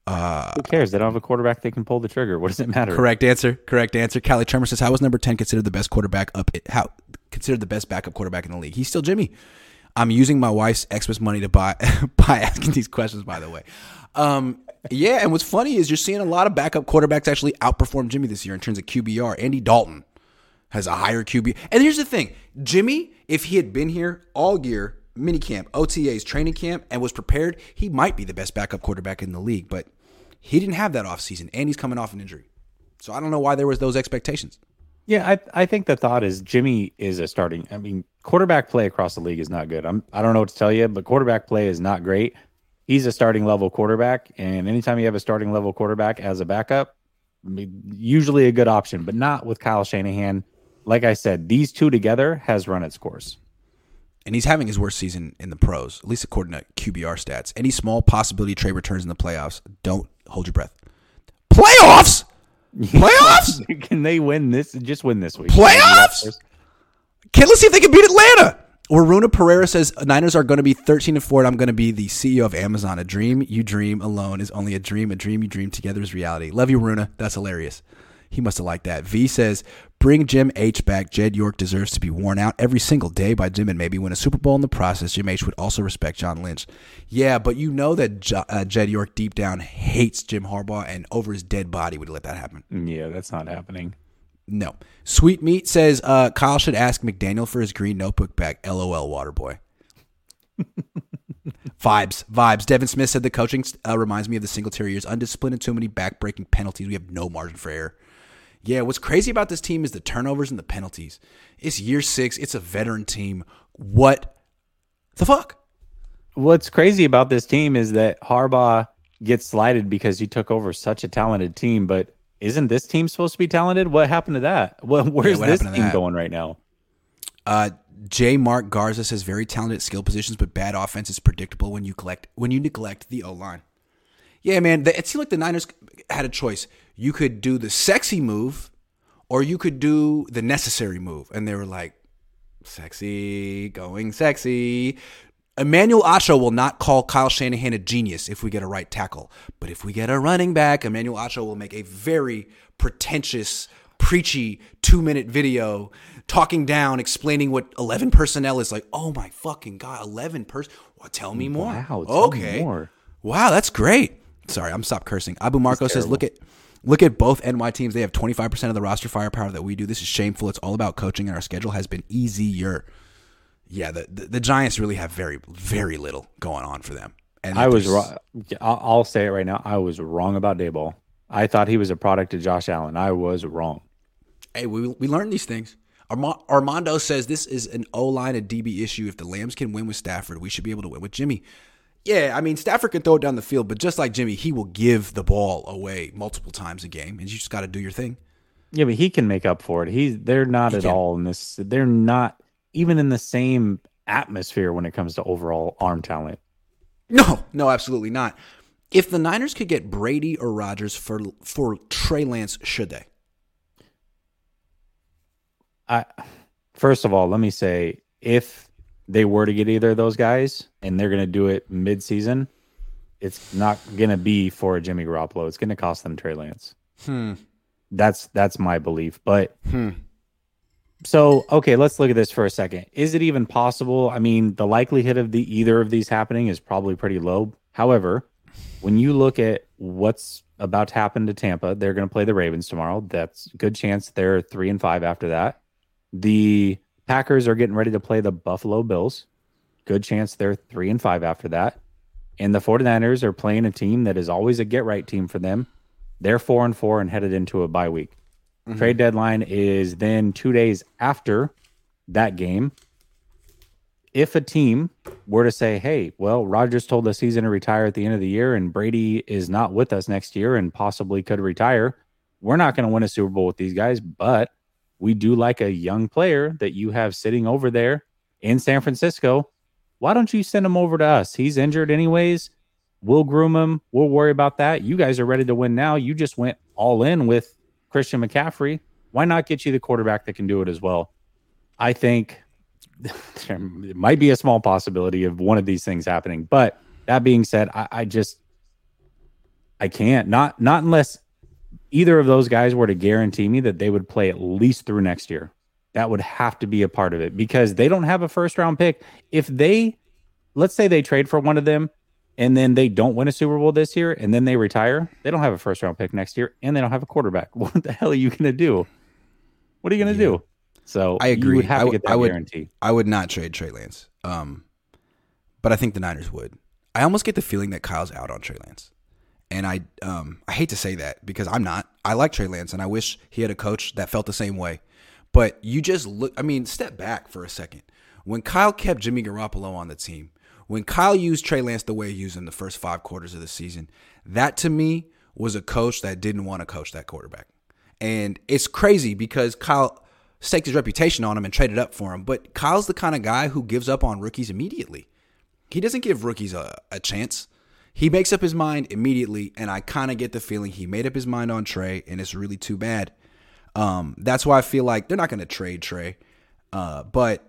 Uh, Who cares? They don't have a quarterback they can pull the trigger. What does it matter? Correct answer. Correct answer. Callie Tremor says, "How was number ten considered the best quarterback up? How considered the best backup quarterback in the league? He's still Jimmy. I'm using my wife's Xmas money to buy by asking these questions. By the way, um, yeah. And what's funny is you're seeing a lot of backup quarterbacks actually outperform Jimmy this year in terms of QBR. Andy Dalton has a higher QB. And here's the thing, Jimmy, if he had been here all year, minicamp, OTAs, training camp, and was prepared, he might be the best backup quarterback in the league. But he didn't have that offseason, and he's coming off an injury. So I don't know why there was those expectations. Yeah, I I think the thought is Jimmy is a starting. I mean, quarterback play across the league is not good. I'm I don't know what to tell you, but quarterback play is not great. He's a starting level quarterback, and anytime you have a starting level quarterback as a backup, usually a good option, but not with Kyle Shanahan. Like I said, these two together has run its course. And he's having his worst season in the pros, at least according to QBR stats. Any small possibility trade returns in the playoffs, don't hold your breath. Playoffs? Playoffs? Can they win this? Just win this week. Playoffs? Okay, let's see if they can beat Atlanta. Or Runa Pereira says Niners are going to be 13 and 4, and I'm going to be the CEO of Amazon. A dream you dream alone is only a dream. A dream you dream together is reality. Love you, Runa. That's hilarious. He must have liked that. V says, bring Jim H back. Jed York deserves to be worn out every single day by Jim and maybe win a Super Bowl in the process. Jim H would also respect John Lynch. Yeah, but you know that Jo- uh, Jed York deep down hates Jim Harbaugh and over his dead body would let that happen. Yeah, that's not happening. No. Sweet Meat says uh, Kyle should ask McDaniel for his green notebook back. LOL, Waterboy. vibes, vibes. Devin Smith said the coaching uh, reminds me of the Singletary years. Undisciplined and too many backbreaking penalties. We have no margin for error. Yeah, what's crazy about this team is the turnovers and the penalties. It's year six. It's a veteran team. What the fuck? What's crazy about this team is that Harbaugh gets slighted because he took over such a talented team, but isn't this team supposed to be talented? What happened to that? Well, where's what this team that? going right now? Uh, J. Mark Garza says very talented skill positions, but bad offense is predictable when you collect when you neglect the O line. Yeah, man. The, it seemed like the Niners had a choice. You could do the sexy move, or you could do the necessary move, and they were like, "Sexy, going sexy." Emmanuel Acho will not call Kyle Shanahan a genius if we get a right tackle, but if we get a running back, Emmanuel Acho will make a very pretentious, preachy two-minute video talking down, explaining what eleven personnel is like. Oh my fucking god, eleven person! Well, tell me more. Wow, tell me okay. more. Wow, that's great. Sorry, I'm stop cursing. Abu Marco says, "Look at look at both NY teams. They have 25% of the roster firepower that we do. This is shameful. It's all about coaching, and our schedule has been easier." Yeah, the the, the Giants really have very very little going on for them. And I was wrong. I'll say it right now. I was wrong about Daboll. I thought he was a product of Josh Allen. I was wrong. Hey, we we learned these things. Arma- Armando says this is an O line a DB issue. If the Lambs can win with Stafford, we should be able to win with Jimmy. Yeah, I mean Stafford can throw it down the field, but just like Jimmy, he will give the ball away multiple times a game, and you just got to do your thing. Yeah, but he can make up for it. He's they're not He at can. all in this. They're not even in the same atmosphere when it comes to overall arm talent. No, no, absolutely not. If the Niners could get Brady or Rodgers for for Trey Lance, should they? I first of all, let me say if they were to get either of those guys and they're going to do it mid-season, it's not going to be for Jimmy Garoppolo. It's going to cost them Trey Lance. Hmm. That's that's my belief. But Hmm. so okay, let's look at this for a second. Is it even possible? I mean, the likelihood of the either of these happening is probably pretty low. However, when you look at what's about to happen to Tampa, they're going to play the Ravens tomorrow. That's a good chance they're three and five after that. The Packers are getting ready to play the Buffalo Bills. Good chance they're three and five after that. And the 49ers are playing a team that is always a get right team for them. They're four and four and headed into a bye week. Mm-hmm. Trade deadline is then two days after that game. If a team were to say, hey, well, Rodgers told us he's going to retire at the end of the year and Brady is not with us next year and possibly could retire, we're not going to win a Super Bowl with these guys, but we do like a young player that you have sitting over there in San Francisco. Why don't you send him over to us? He's injured anyways. We'll groom him. We'll worry about that. You guys are ready to win now. You just went all in with Christian McCaffrey. Why not get you the quarterback that can do it as well? I think there might be a small possibility of one of these things happening. But that being said, I, I just I can't not not unless either of those guys were to guarantee me that they would play at least through next year. That would have to be a part of it because they don't have a first round pick. If they let's say they trade for one of them and then they don't win a Super Bowl this year and then they retire, they don't have a first round pick next year and they don't have a quarterback. What the hell are you going to do? What are you going to do? So I agree. You would have I to would- get that I would- guarantee. I would not trade Trey Lance. Um, but I think the Niners would. I almost get the feeling that Kyle's out on Trey Lance. And I um I hate to say that because I'm not. I like Trey Lance and I wish he had a coach that felt the same way. But you just look I mean, step back for a second. When Kyle kept Jimmy Garoppolo on the team, when Kyle used Trey Lance the way he used him the first five quarters of the season, that to me was a coach that didn't want to coach that quarterback. And it's crazy because Kyle staked his reputation on him and traded up for him. But Kyle's the kind of guy who gives up on rookies immediately. He doesn't give rookies a, a chance. He makes up his mind immediately, and I kind of get the feeling he made up his mind on Trey, and it's really too bad. Um, that's why I feel like they're not going to trade Trey. Uh, but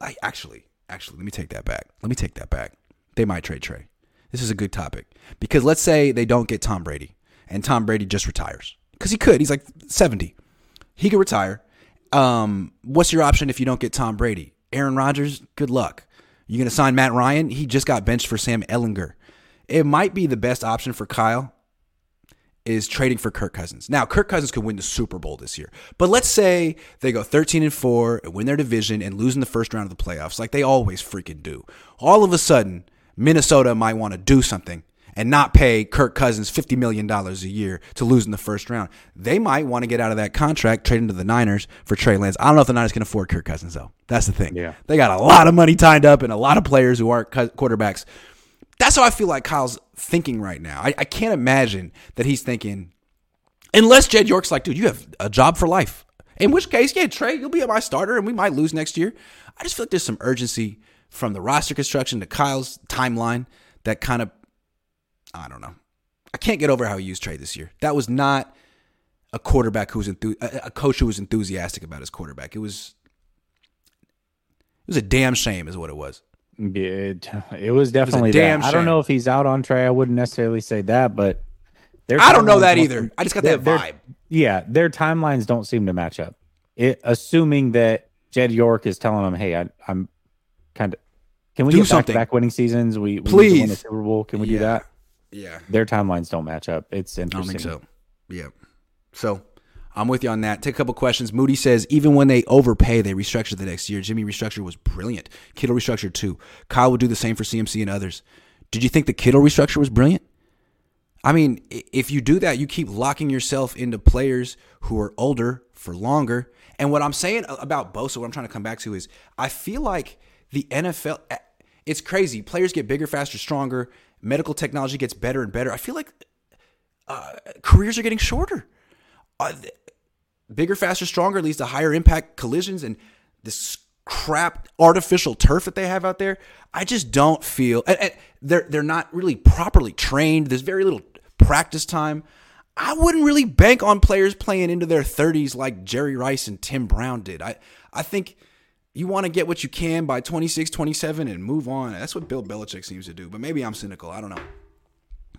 I actually, actually, let me take that back. Let me take that back. They might trade Trey. This is a good topic because let's say they don't get Tom Brady, and Tom Brady just retires because he could. He's like seventy. He could retire. Um, what's your option if you don't get Tom Brady? Aaron Rodgers, good luck. You're gonna sign Matt Ryan? He just got benched for Sam Ehlinger. It might be the best option for Kyle is trading for Kirk Cousins. Now, Kirk Cousins could win the Super Bowl this year. But let's say they go 13 and 4 and win their division and lose in the first round of the playoffs like they always freaking do. All of a sudden, Minnesota might want to do something and not pay Kirk Cousins $50 million a year to lose in the first round. They might want to get out of that contract, trade into the Niners for Trey Lance. I don't know if the Niners can afford Kirk Cousins, though. That's the thing. Yeah. They got a lot of money tied up and a lot of players who aren't quarterbacks. That's how I feel like Kyle's thinking right now. I, I can't imagine that he's thinking, unless Jed York's like, dude, you have a job for life. In which case, yeah, Trey, you'll be my starter and we might lose next year. I just feel like there's some urgency from the roster construction to Kyle's timeline that kind of, I don't know. I can't get over how he used Trey this year. That was not a quarterback who was enthu- a a coach who was enthusiastic about his quarterback. It was it was a damn shame, is what it was. It, it was definitely damn that. I don't know if he's out on Trey. I wouldn't necessarily say that, but I don't know that either. I just got that vibe. Yeah, their timelines don't seem to match up. It, assuming that Jed York is telling them, "Hey, I, I'm kind of can we Do get something. back winning seasons? We, we need to Please. win a Super Bowl. Can we do that?" Yeah. Their timelines don't match up. It's I don't interesting. think so. Yeah. So I'm with you on that. Take a couple questions. Moody says even when they overpay, they restructure the next year. Jimmy restructure was brilliant. Kittle restructured too. Kyle would do the same for CMC and others. Did you think the Kittle restructure was brilliant? I mean, if you do that, you keep locking yourself into players who are older for longer. And what I'm saying about Bosa, what I'm trying to come back to is I feel like the NFL, eh, it's crazy. Players get bigger, faster, stronger. Medical technology gets better and better. I feel like uh, careers are getting shorter. Uh, bigger, faster, stronger leads to higher impact collisions and this crap artificial turf that they have out there. I just don't feel and, and they're they're not really properly trained. There's very little practice time. I wouldn't really bank on players playing into their 30s like Jerry Rice and Tim Brown did. I I think you want to get what you can by 26, 27 and move on. That's what Bill Belichick seems to do. But maybe I'm cynical. I don't know.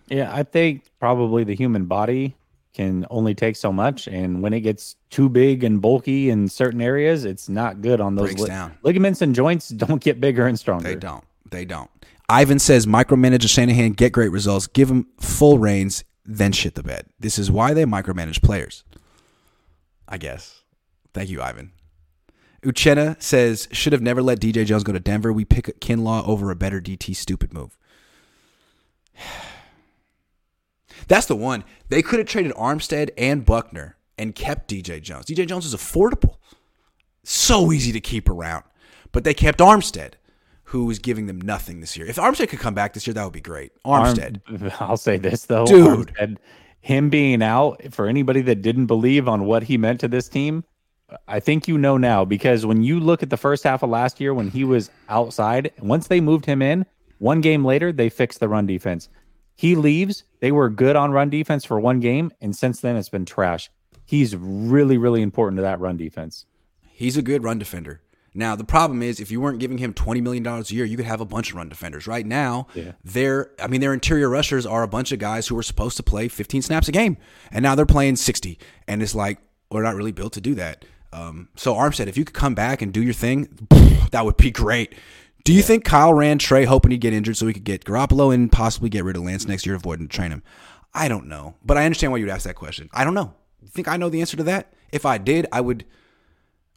Yeah, I think probably the human body can only take so much, and when it gets too big and bulky in certain areas, it's not good on those Breaks down. ligaments and joints. Don't get bigger and stronger. They don't. They don't. Ivan says micromanage Shanahan, get great results, give him full reins, then shit the bed. This is why they micromanage players. I guess. Thank you, Ivan. Uchenna says should have never let DJ Jones go to Denver. We pick Kinlaw over a better DT. Stupid move. That's the one. They could have traded Armstead and Buckner and kept DJ Jones. DJ Jones is affordable. So easy to keep around. But they kept Armstead, who was giving them nothing this year. If Armstead could come back this year, that would be great. Armstead. Arm, I'll say this though, Dude. Armstead, him being out for anybody that didn't believe on what he meant to this team, I think you know now because when you look at the first half of last year when he was outside, once they moved him in, one game later they fixed the run defense. He leaves, they were good on run defense for one game, and since then it's been trash. He's really, really important to that run defense. He's a good run defender. Now the problem is if you weren't giving him twenty million dollars a year, you could have a bunch of run defenders. Right now, Yeah. their I mean their interior rushers are a bunch of guys who were supposed to play fifteen snaps a game, and now they're playing sixty, and it's like we're not really built to do that. Um, so Armstead, if you could come back and do your thing, that would be great. Do you think Kyle ran Trey hoping he'd get injured so he could get Garoppolo and possibly get rid of Lance next year, avoiding to train him? I don't know, but I understand why you'd ask that question. I don't know. You think I know the answer to that? If I did, I would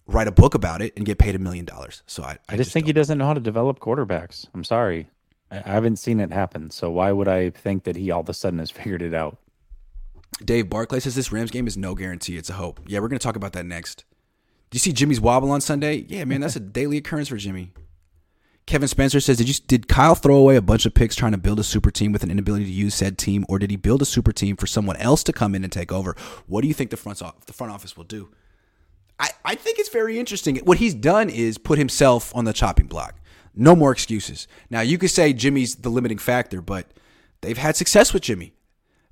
write a book about it and get paid a million dollars. So I, I just think he doesn't know how to develop quarterbacks. I'm sorry. I I haven't seen it happen. So why would I think that he all of a sudden has figured it out? Dave Barclay says this Rams game is no guarantee. It's a hope. Yeah, we're going to talk about that next. Do you see Jimmy's wobble on Sunday? Yeah, man, that's a daily occurrence for Jimmy. Kevin Spencer says, "Did you did Kyle throw away a bunch of picks trying to build a super team with an inability to use said team, or did he build a super team for someone else to come in and take over? What do you think the front the front office will do?" I, I think it's very interesting. What he's done is put himself on the chopping block. No more excuses. Now you could say Jimmy's the limiting factor, but they've had success with Jimmy.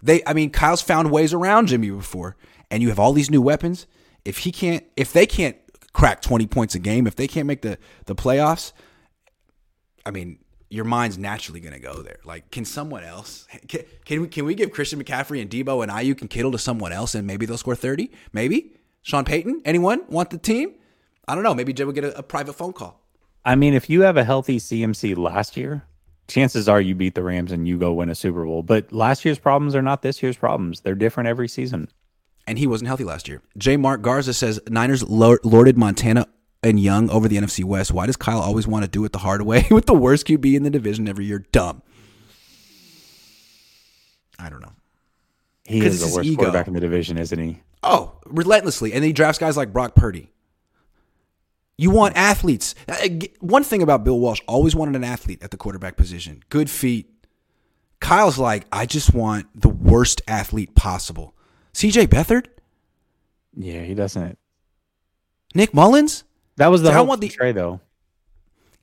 They, I mean, Kyle's found ways around Jimmy before, and you have all these new weapons. If he can't, if they can't crack twenty points a game, if they can't make the the playoffs, I mean, your mind's naturally going to go there. Like, can someone else? Can, can we can we give Christian McCaffrey and Deebo and Aiyuk and Kittle to someone else, and maybe they'll score thirty? Maybe Sean Payton. Anyone want the team? I don't know. Maybe Jay will get a, a private phone call. I mean, if you have a healthy CMC last year, chances are you beat the Rams and you go win a Super Bowl. But last year's problems are not this year's problems. They're different every season. and he wasn't healthy last year. J. Mark Garza says Niners lor- lorded Montana and Young over the NFC West. Why does Kyle always want to do it the hard way with the worst QB in the division every year? Dumb. I don't know. He 'Cause is the worst ego. quarterback in the division, isn't he? Oh, relentlessly, and then he drafts guys like Brock Purdy. You want athletes. Uh, One thing about Bill Walsh, always wanted an athlete at the quarterback position. Good feet. Kyle's like, I just want the worst athlete possible. CJ Beathard, Yeah, he doesn't. Nick Mullens. That was the I want the- Trey, though.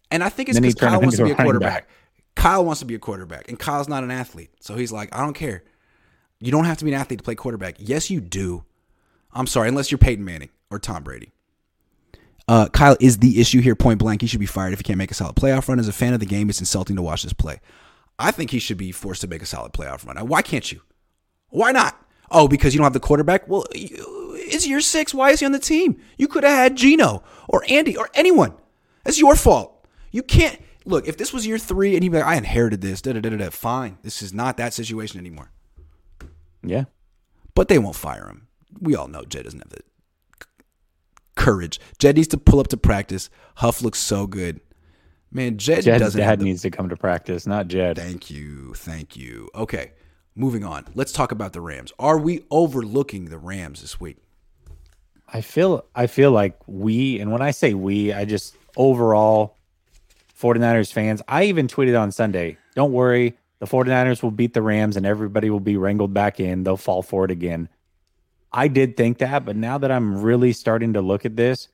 And I think it's because Kyle wants to be a a quarterback. back. Kyle wants to be a quarterback, and Kyle's not an athlete. So he's like, I don't care. You don't have to be an athlete to play quarterback. Yes, you do. I'm sorry, unless you're Peyton Manning or Tom Brady. Uh, Kyle is the issue here, point blank. He should be fired if he can't make a solid playoff run. As a fan of the game, it's insulting to watch this play. I think he should be forced to make a solid playoff run. Why can't you? Why not? Oh, because you don't have the quarterback? Well, it's year six. Why is he on the team? You could have had Gino or Andy or anyone. That's your fault. You can't look. If this was year three and he'd be like, "I inherited this," da da da da. Fine, this is not that situation anymore. Yeah. But they won't fire him. We all know Jed doesn't have the courage. Jed needs to pull up to practice. Huff looks so good, man. Jed Jed's doesn't. dad the- needs to come to practice, not Jed. Thank you. Thank you. Okay. Moving on. Let's talk about the Rams. Are we overlooking the Rams this week? I feel I feel like we, and when I say we, I just overall 49ers fans, I even tweeted on Sunday, don't worry, the 49ers will beat the Rams and everybody will be wrangled back in. They'll fall for it again. I did think that, but now that I'm really starting to look at this,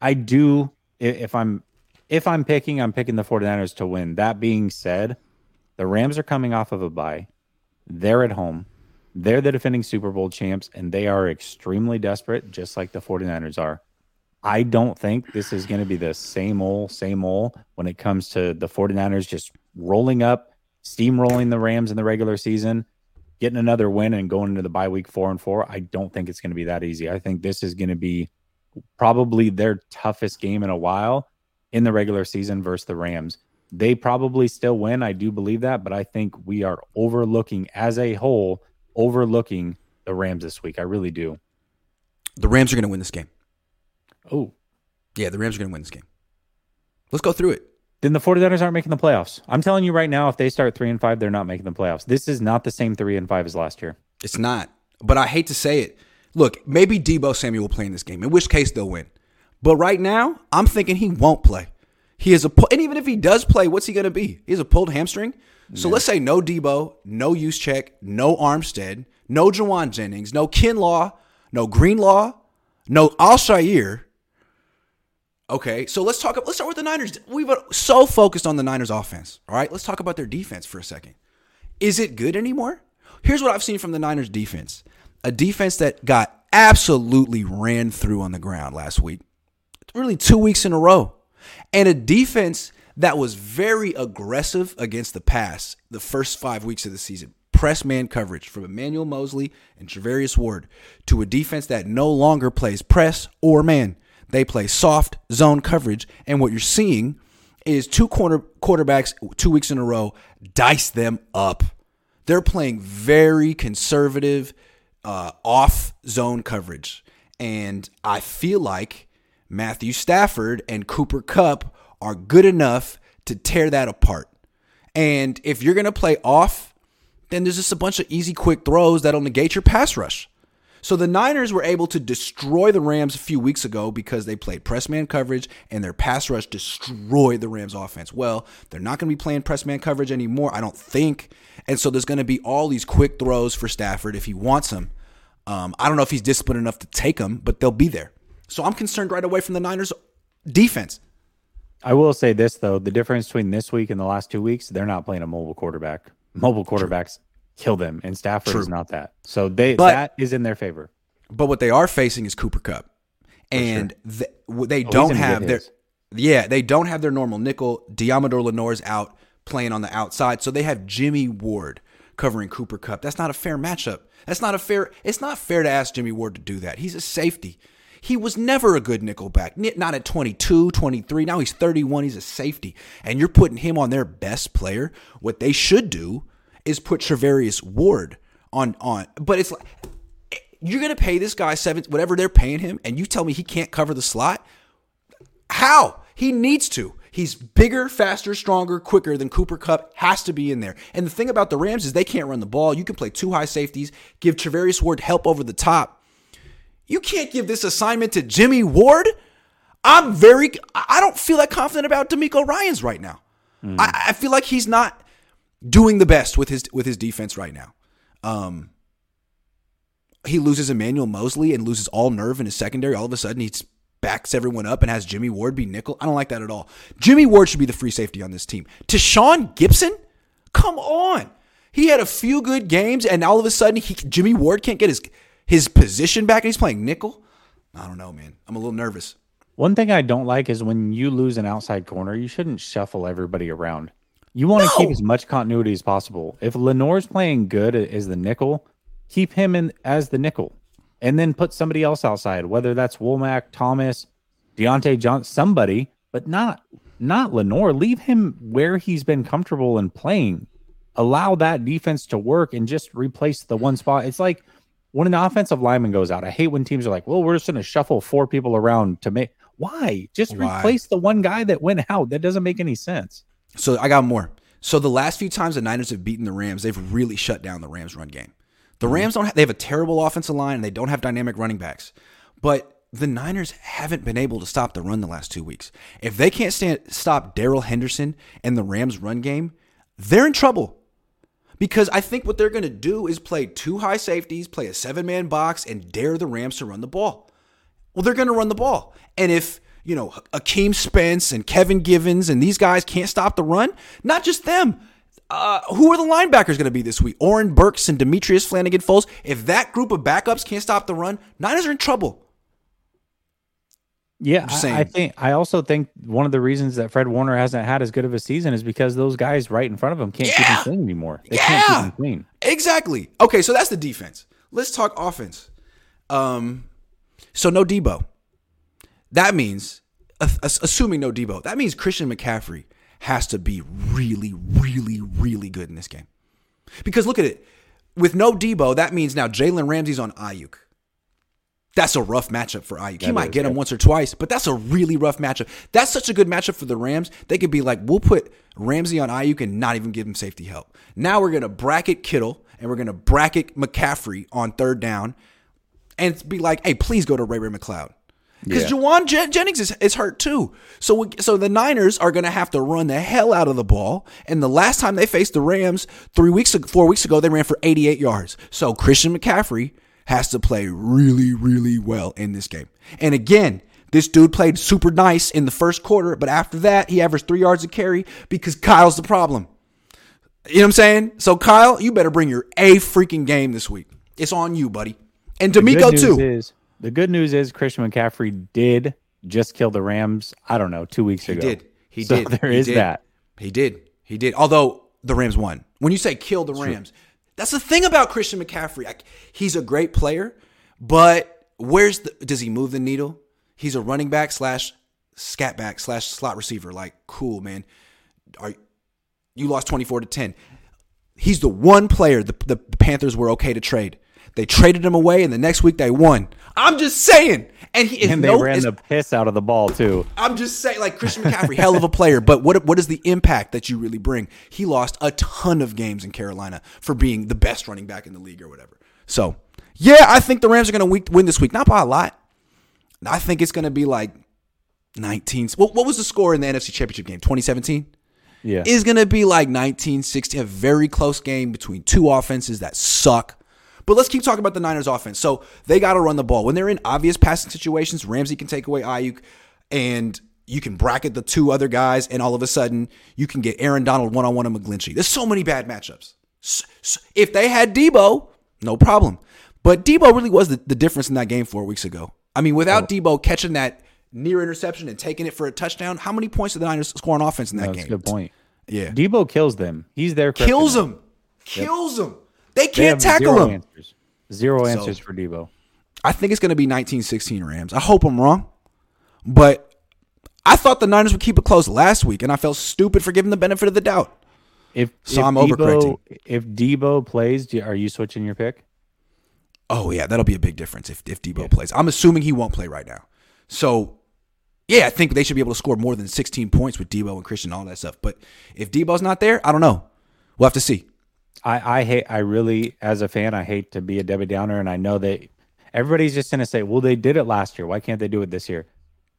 I do if I'm if I'm picking, I'm picking the 49ers to win. That being said, the Rams are coming off of a bye. They're at home. They're the defending Super Bowl champs, and they are extremely desperate, just like the 49ers are. I don't think this is going to be the same old, same old when it comes to the 49ers just rolling up, steamrolling the Rams in the regular season, getting another win and going into the bye week four and four. I don't think it's going to be that easy. I think this is going to be probably their toughest game in a while in the regular season versus the Rams. They probably still win. I do believe that, but I think we are overlooking as a whole, overlooking the Rams this week. I really do. The Rams are going to win this game. Oh, Yeah, the Rams are going to win this game. Let's go through it. then the 49ers aren't making the playoffs. I'm telling you right now, if they start three and five, they're not making the playoffs. This is not the same three and five as last year. It's not. But I hate to say it. Look, maybe Deebo Samuel will play in this game, in which case they'll win. But right now, I'm thinking he won't play. He is a and even if he does play, what's he going to be? He has a pulled hamstring. So let's say no Deebo, no Juszczyk, no Armstead, no Jauan Jennings, no Kinlaw, no Greenlaw, no Al-Shaair. Okay, so let's talk. Let's start with the Niners. We've been so focused on the Niners offense. All right, let's talk about their defense for a second. Is it good anymore? Here's what I've seen from the Niners defense a defense that got absolutely ran through on the ground last week, really two weeks in a row, and a defense that was very aggressive against the pass the first five weeks of the season. Press man coverage from Emmanuel Moseley and Charvarius Ward to a defense that no longer plays press or man. They play soft zone coverage. And what you're seeing is two corner quarterbacks two weeks in a row dice them up. They're playing very conservative, uh, off zone coverage. And I feel like Matthew Stafford and Cooper Kupp are good enough to tear that apart. And if you're going to play off, then there's just a bunch of easy, quick throws that'll negate your pass rush. So the Niners were able to destroy the Rams a few weeks ago because they played press man coverage and their pass rush destroyed the Rams offense. Well, they're not going to be playing press man coverage anymore, I don't think. And so there's going to be all these quick throws for Stafford if he wants them. Um, I don't know if he's disciplined enough to take them, but they'll be there. So I'm concerned right away from the Niners defense. I will say this though: the difference between this week and the last two weeks, they're not playing a mobile quarterback. Mobile quarterbacks kill them, and Stafford True. is not that. So they But- that is in their favor. But what they are facing is Cooper Kupp, and th- they Oh, don't have their yeah they don't have their normal nickel. Deommodore Lenoir's out playing on the outside, so they have Jimmy Ward covering Cooper Kupp. That's not a fair matchup. That's not a fair. It's not fair to ask Jimmy Ward to do that. He's a safety. He was never a good nickelback. Not at 22, 23. Now he's 31. He's a safety. And you're putting him on their best player. What they should do is put Charvarius Ward on on. But it's like you're gonna pay this guy seven whatever they're paying him, and you tell me he can't cover the slot. How? He needs to. He's bigger, faster, stronger, quicker than Cooper Kupp. Has to be in there. And the thing about the Rams is they can't run the ball. You can play two high safeties, give Charvarius Ward help over the top. You can't give this assignment to Jimmy Ward. I'm very. I don't feel that confident about DeMeco Ryans right now. I, I feel like he's not doing the best with his with his defense right now. Um, he loses Emmanuel Moseley and loses all nerve in his secondary. All of a sudden, he backs everyone up and has Jimmy Ward be nickel. I don't like that at all. Jimmy Ward should be the free safety on this team. Tashaun Gipson, come on. He had a few good games, and all of a sudden, he, Jimmy Ward can't get his his position back, and he's playing nickel. I don't know, man. I'm a little nervous. One thing I don't like is when you lose an outside corner, you shouldn't shuffle everybody around. You want to keep as much continuity as possible. If Lenoir's playing good as the nickel, keep him in as the nickel, and then put somebody else outside, whether that's Womack, Thomas, Deontay John, somebody, but not not Lenoir. Leave him where he's been comfortable and playing. Allow that defense to work and just replace the one spot. It's like when an offensive lineman goes out. I hate when teams are like, "Well, we're just going to shuffle four people around to make." Why? Just Why? replace the one guy that went out. That doesn't make any sense. So I got more. So the last few times the Niners have beaten the Rams, they've really shut down the Rams run game. The mm-hmm. Rams don't have, they have a terrible offensive line and they don't have dynamic running backs. But the Niners haven't been able to stop the run the last two weeks. If they can't stand, stop Darrell Henderson and the Rams run game, they're in trouble. Because I think what they're going to do is play two high safeties, play a seven man box, and dare the Rams to run the ball. Well, they're going to run the ball. And if, you know, Akeem Spence and Kevin Givens and these guys can't stop the run, not just them. Uh, who are the linebackers going to be this week? Oren Burks and Demetrius Flannigan-Fowles. If that group of backups can't stop the run, Niners are in trouble. Yeah, I, I, think I also think one of the reasons that Fred Warner hasn't had as good of a season is because those guys right in front of him can't yeah. keep him clean anymore. They yeah. can't keep him clean. Exactly. Okay, so that's the defense. Let's talk offense. Um, so no Deebo. That means, assuming no Deebo, that means Christian McCaffrey has to be really, really, really good in this game. Because look at it. With no Deebo, that means now Jalen Ramsey's on Aiyuk. That's a rough matchup for Aiyuk. He might get him once or twice, but that's a really rough matchup. That's such a good matchup for the Rams. They could be like, we'll put Ramsey on Aiyuk and not even give him safety help. Now we're going to bracket Kittle and we're going to bracket McCaffrey on third down and be like, hey, please go to Ray Ray McCloud. Because yeah. Jauan Jen- Jennings is, is hurt too. So, we, so the Niners are going to have to run the hell out of the ball. And the last time they faced the Rams three weeks, ago, four weeks ago, they ran for 88 yards. So Christian McCaffrey has to play really, really well in this game. And again, this dude played super nice in the first quarter, but after that, he averaged three yards a carry because Kyle's the problem. You know what I'm saying? So, Kyle, you better bring your A freaking game this week. It's on you, buddy. And DeMeco, too. Is, the good news is Christian McCaffrey did just kill the Rams, I don't know, two weeks he ago. He did. He so did. There he is did. that. He did. He did. Although the Rams won. When you say kill the Rams, that's the thing about Christian McCaffrey. he's a great player, but where's the does he move the needle? He's a running back slash scat back slash slot receiver. Like, cool, man. Are you lost 24 to 10. He's the one player the, the Panthers were okay to trade. They traded him away, and the next week they won. I'm just saying. And he and they no, ran the piss out of the ball too. I'm just saying, like Christian McCaffrey, hell of a player. But what what is the impact that you really bring? He lost a ton of games in Carolina for being the best running back in the league or whatever. So yeah, I think the Rams are going to win this week, not by a lot. I think it's going to be like 19. What, what was the score in the NFC Championship game? 2017. Yeah, is going to be like 1916. A very close game between two offenses that suck. But let's keep talking about the Niners offense. So they got to run the ball. When they're in obvious passing situations, Ramsey can take away Aiyuk and you can bracket the two other guys, and all of a sudden you can get Aaron Donald one on one on McGlinchey. There's so many bad matchups. If they had Deebo, no problem. But Deebo really was the, the difference in that game four weeks ago. I mean, without oh. Deebo catching that near interception and taking it for a touchdown, how many points did the Niners score on offense in that That's game? That's a good point. Yeah. Deebo kills them. He's there. Kills them. Kills yep. They can't they tackle zero him. Answers. Zero answers so, for Deebo. I think it's going to be 1916 Rams. I hope I'm wrong, but I thought the Niners would keep it close last week, and I felt stupid for giving the benefit of the doubt. If so, if I'm Deebo, overcorrecting. If Deebo plays, are you switching your pick? Oh yeah, that'll be a big difference if if Deebo yeah. plays. I'm assuming he won't play right now. So yeah, I think they should be able to score more than 16 points with Deebo and Christian, and all that stuff. But if Deebo's not there, I don't know. We'll have to see. I, I hate I really as a fan I hate to be a Debbie Downer and I know that everybody's just gonna say, well, they did it last year. Why can't they do it this year?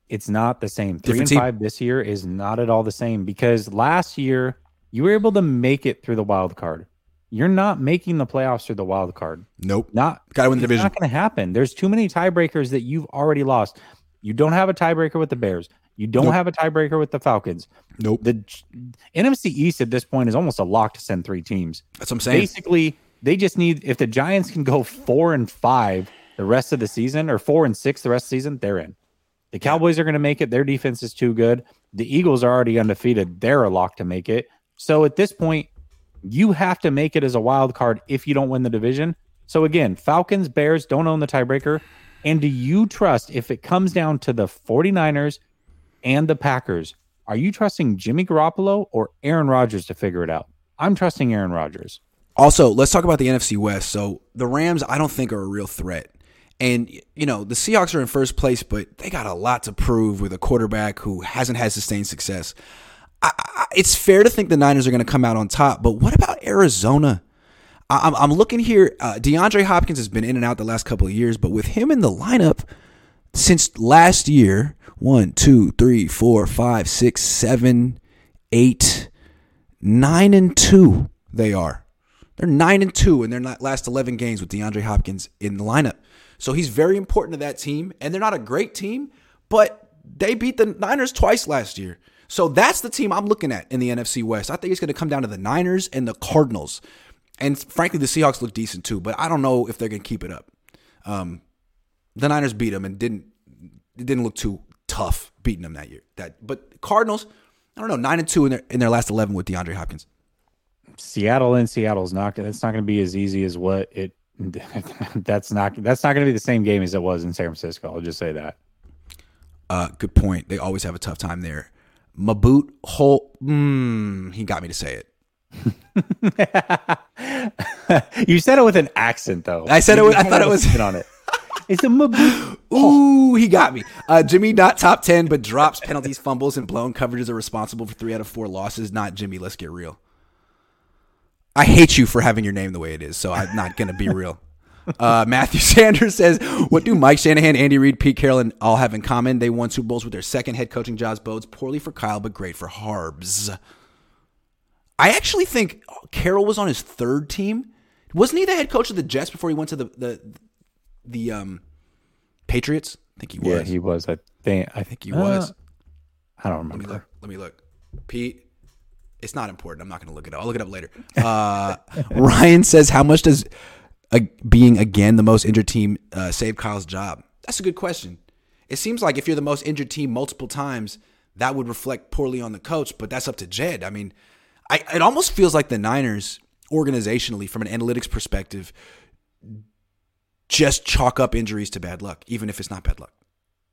It's not the same. Three Different and team. five this year is not at all the same because last year you were able to make it through the wild card. You're not making the playoffs through the wild card. Nope. Not gotta win the division. Not gonna happen. There's too many tiebreakers that you've already lost. You don't have a tiebreaker with the Bears. You don't nope. have a tiebreaker with the Falcons. Nope. The NFC East at this point is almost a lock to send three teams. That's what I'm saying. Basically, they just need if the Giants can go four and five the rest of the season or four and six the rest of the season, they're in. The Cowboys are going to make it. Their defense is too good. The Eagles are already undefeated. They're a lock to make it. So at this point, you have to make it as a wild card if you don't win the division. So again, Falcons, Bears don't own the tiebreaker. And do you trust if it comes down to the 49ers and the Packers, are you trusting Jimmy Garoppolo or Aaron Rodgers to figure it out? I'm trusting Aaron Rodgers. Also, let's talk about the NFC West. So the Rams, I don't think are a real threat. And, you know, the Seahawks are in first place, but they got a lot to prove with a quarterback who hasn't had sustained success. I, I, it's fair to think the Niners are going to come out on top, but what about Arizona? I, I'm, I'm looking here. Uh, DeAndre Hopkins has been in and out the last couple of years, but with him in the lineup since last year, one, two, three, four, five, six, seven, eight, nine, and two. They are They're nine and two in their last eleven games with DeAndre Hopkins in the lineup. So he's very important to that team, and they're not a great team, but they beat the Niners twice last year. So that's the team I'm looking at in the NFC West. I think it's going to come down to the Niners and the Cardinals. And frankly, the Seahawks look decent too, but I don't know if they're going to keep it up. Um, the Niners beat them and didn't it didn't look too tough beating them that year. That but Cardinals, I don't know, nine and two in their in their last eleven with DeAndre Hopkins. Seattle and Seattle's not that's not going to be as easy as what it that's not that's not going to be the same game as it was in San Francisco. I'll just say that. Uh, good point. They always have a tough time there. Maboot Hole. Mm, he got me to say it. you said it with an accent, though. I said it. With, I thought it was on it. It's a Maboot. Ooh, he got me. Uh, Jimmy not top ten, but drops penalties, fumbles, and blown coverages are responsible for three out of four losses. Not Jimmy. Let's get real. I hate you for having your name the way it is, so I'm not to be real. Uh, Matthew Sanders says, "What do Mike Shanahan, Andy Reid, Pete Carroll, and all have in common? They won Super Bowls with their second head coaching jobs. Bodes poorly for Kyle, but great for Harbs." I actually think Carroll was on his third team. Wasn't he the head coach of the Jets before he went to the the the um, Patriots? I think he was. Yeah, he was. I think. I think he uh, was. I don't remember. Let me look. Let me look. Pete. It's not important. I'm not going to look it up. I'll look it up later. Uh, Ryan says, "How much does uh, being again the most injured team uh, save Kyle's job?" That's a good question. It seems like if you're the most injured team multiple times, that would reflect poorly on the coach. But that's up to Jed. I mean, I, it almost feels like the Niners organizationally, from an analytics perspective, just chalk up injuries to bad luck, even if it's not bad luck.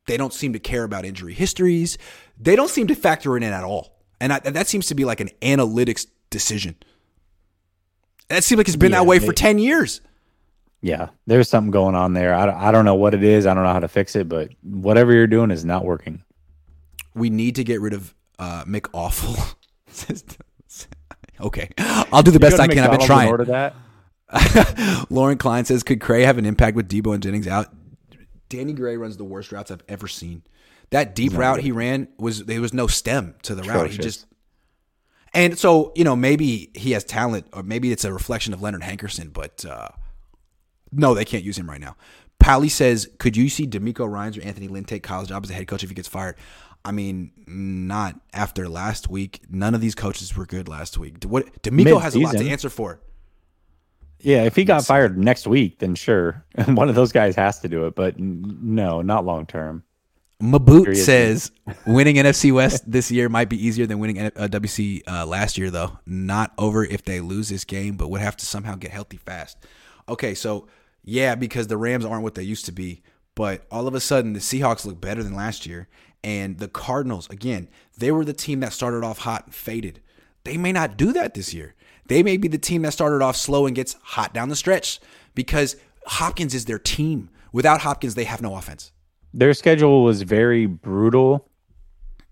They don't seem to care about injury histories. They don't seem to factor it in at all. And I, that seems to be like an analytics decision. That seems like it's been yeah, that way they, for 10 years. Yeah, there's something going on there. I, I don't know what it is. I don't know how to fix it, but whatever you're doing is not working. We need to get rid of uh, Mick Awful. okay, I'll do the best I can. I've been trying. Order that. Lauren Klein says, "Could Gray have an impact with Deebo and Jennings out?" Danny Gray runs the worst routes I've ever seen. That deep route he ran was there was no stem to the route. He just and so you know maybe he has talent, or maybe it's a reflection of Leonard Hankerson, but uh, no, they can't use him right now. Pally says, "Could you see DeMeco Ryans or Anthony Lynn take Kyle's job as a head coach if he gets fired?" I mean, not after last week. None of these coaches were good last week. What DeMeco Mid-season. has a lot to answer for. Yeah, if he got fired next week, then sure, one of those guys has to do it. But no, not long term. Maboot says winning NFC West this year might be easier than winning WC uh, last year, though. Not over if they lose this game, but would have to somehow get healthy fast. Okay, so yeah, because the Rams aren't what they used to be, but all of a sudden the Seahawks look better than last year, and the Cardinals, again, they were the team that started off hot and faded. They may not do that this year. They may be the team that started off slow and gets hot down the stretch because Hopkins is their team. Without Hopkins, they have no offense. Their schedule was very brutal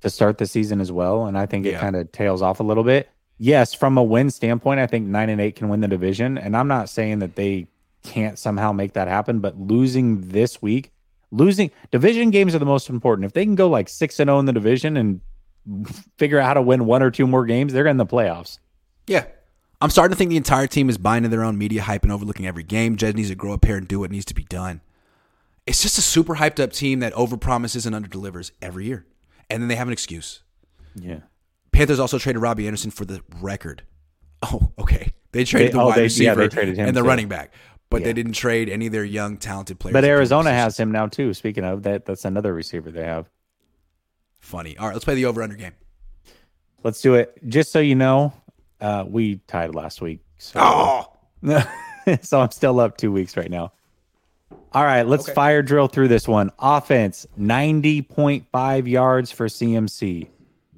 to start the season as well, and I think it yeah. kind of tails off a little bit. Yes, from a win standpoint, I think nine and eight can win the division, and I'm not saying that they can't somehow make that happen, but losing this week losing division games are the most important. If they can go like six and zero oh in the division and figure out how to win one or two more games, they're in the playoffs. Yeah. I'm starting to think the entire team is buying into their own media hype and overlooking every game. Jed needs to grow up here and do what needs to be done. It's just a super hyped up team that overpromises and underdelivers every year. And then they have an excuse. Yeah. Panthers also traded Robbie Anderson for the record. Oh, okay. They traded they, the oh, wide they, receiver yeah, and the too. running back but yeah. they didn't trade any of their young talented players. But Arizona has him now too. Speaking of that, that's another receiver they have. Funny. All right, let's play the over under game. Let's do it. Just so you know, uh, we tied last week. So, oh. so I'm still up two weeks right now. All right, let's okay. fire drill through this one. Offense 90.5 yards for CMC.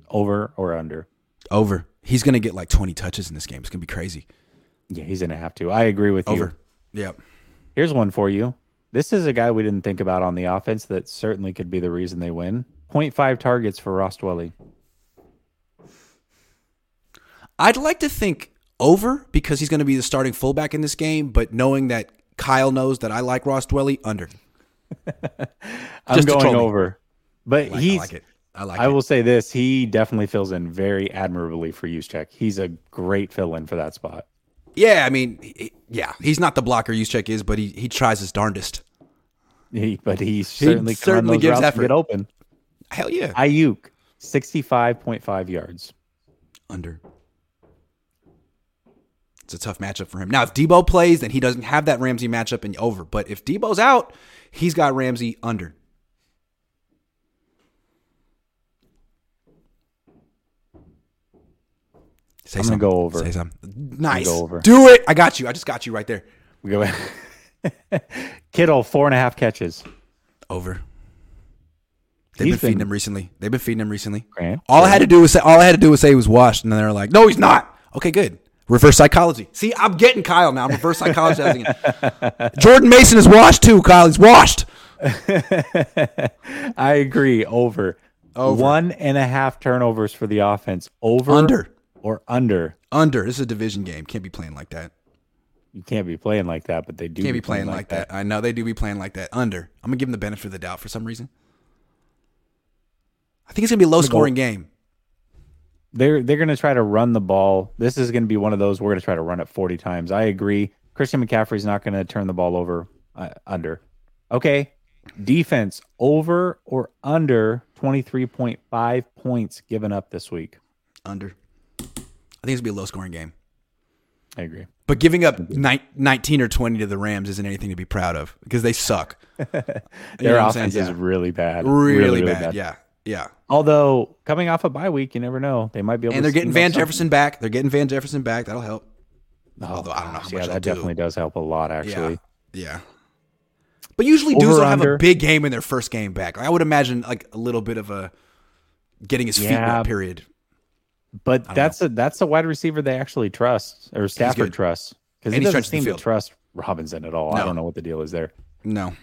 Over or under? Over. He's going to get like 20 touches in this game. It's going to be crazy. Yeah, he's going to have to. I agree with Over. you. Over. Yep. Here's one for you. This is a guy we didn't think about on the offense that certainly could be the reason they win. 0.5 targets for Ross Dwelley. I'd like to think over because he's going to be the starting fullback in this game, but knowing that Kyle knows that I like Ross Dwelley, under. I'm Just going over. But like, he's I like it. I like I it. will say this, he definitely fills in very admirably for Juszczyk. He's a great fill in for that spot. Yeah, I mean, he- yeah, he's not the blocker Juszczyk is, but he he tries his darndest. He, but he certainly, can certainly gives routes and effort. get open. Hell yeah, Aiyuk, sixty-five point five yards. under. It's a tough matchup for him. Now, if Deebo plays, then he doesn't have that Ramsey matchup and over. But if Deebo's out, he's got Ramsey under. Say I'm gonna go over. Say something. Nice. go over. Do it. I got you. I just got you right there. We go. Kittle, four and a half catches. Over. They've He's been feeding been- him recently. They've been feeding him recently. Grant, All I had to do was say all I had to do was say he was washed, and then they're like, "No, he's not." Okay, good. Reverse psychology. See, I'm getting Kyle now. I'm reverse psychologizing. him. Jordan Mason is washed too. Kyle, he's washed. I agree. Over. Over. One and a half turnovers for the offense. Over. Under. Or under. Under. This is a division game. Can't be playing like that. You can't be playing like that, but they do. Can't be playing like that. I know they do be playing like that. Under. I'm gonna give them the benefit of the doubt for some reason. I think it's gonna be a low scoring game. They're they're going to try to run the ball. This is going to be one of those we're going to try to run it 40 times. I agree. Christian McCaffrey's not going to turn the ball over uh, under. Okay. Defense over or under 23.5 points given up this week. Under. I think it's gonna be a low scoring game. I agree. But giving up ni- 19 or 20 to the Rams isn't anything to be proud of because they suck. You know Their what I'm offense saying? is really bad. really, bad. Yeah, yeah. Although coming off a bye week, you never know. They might be able And to they're getting Van something. Jefferson back. They're getting Van Jefferson back. That'll help. Oh, Although I don't know how much yeah, that do. definitely does help a lot, actually. Yeah, yeah. But usually dudes Over, will have a big game in their first game back. I would imagine like a little bit of a getting his feet Yeah. wet period. But that's a that's a wide receiver they actually trust or Stafford trusts because he he doesn't seem to trust Robinson at all. I don't know what the deal is there. No,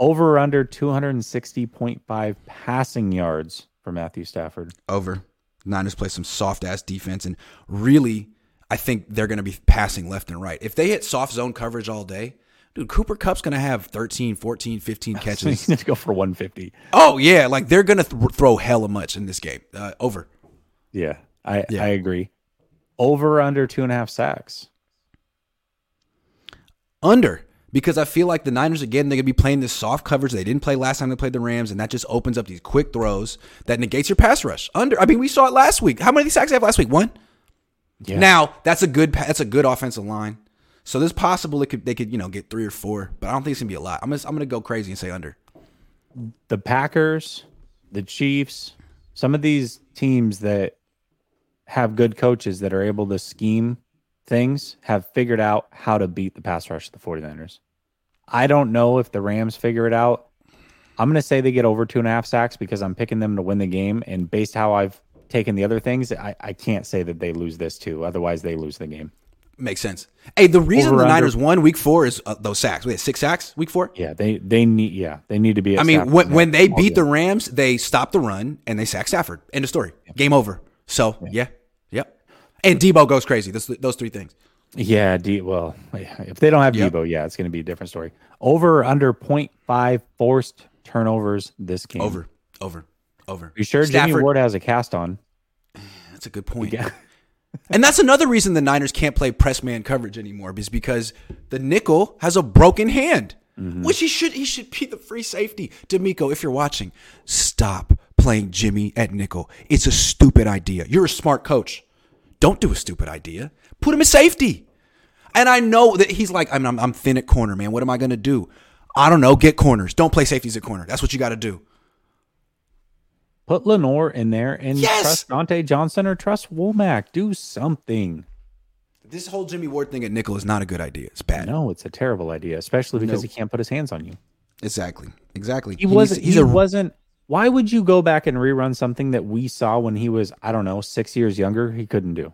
Over or under 260.5 passing yards for Matthew Stafford. over. Niners play some soft ass defense, and really, I think they're going to be passing left and right. If they hit soft zone coverage all day, dude, Cooper Kupp's going to have 13, 14, 15 He's catches. going to go for 150. oh yeah, like they're going to th- throw hella much in this game. Uh, over. Yeah, I Yeah. I agree. Over or under two and a half sacks. under because I feel like the Niners again they're gonna be playing this soft coverage they didn't play last time they played the Rams, and that just opens up these quick throws that negates your pass rush. Under, I mean, we saw it last week. How many sacks they have last week? One. Yeah. Now that's a good that's a good offensive line. So there's possible it could they could you know get three or four, but I don't think it's gonna be a lot. I'm gonna, I'm gonna go crazy and say under. the Packers, the Chiefs, some of these teams that have good coaches that are able to scheme things have figured out how to beat the pass rush of the 49ers. I don't know if the Rams figure it out. I'm going to say they get over two and a half sacks because I'm picking them to win the game. And based how I've taken the other things, I, I can't say that they lose this too. Otherwise, they lose the game. Makes sense. Hey, the reason Over, the under. Niners won Week Four is uh, those sacks. We had six sacks Week Four. Yeah, they they need yeah they need to be. I mean, when, when they beat game. the Rams, they stopped the run and they sacked Stafford. End of story. Game over. So yeah, yep. And Deebo goes crazy. Those those three things. Yeah, D well, if they don't have Yep. Deebo, yeah, it's going to be a different story. Over or under 0.5 forced turnovers this game. Over, over, over. You sure Jimmy Ward has a cast on? That's a good point. Yeah. And that's another reason the Niners can't play press man coverage anymore, is because the nickel has a broken hand, mm-hmm. which he should he should be the free safety. DeMeco, if you're watching, stop playing Jimmy at nickel. It's a stupid idea. You're a smart coach. Don't do a stupid idea. Put him at safety. And I know that he's like, I'm, I'm, I'm thin at corner, man. What am I going to do? I don't know. Get corners. Don't play safeties at corner. That's what you got to do. Put Lenoir in there and Yes! trust Dontae Johnson or trust Womack. Do something. This whole Jimmy Ward thing at nickel is not a good idea. It's bad. No, it's a terrible idea, especially because No. he can't put his hands on you. Exactly. Exactly. He wasn't. He's, he a wasn't. Why would you go back and rerun something that we saw when he was, I don't know, six years younger? He couldn't do.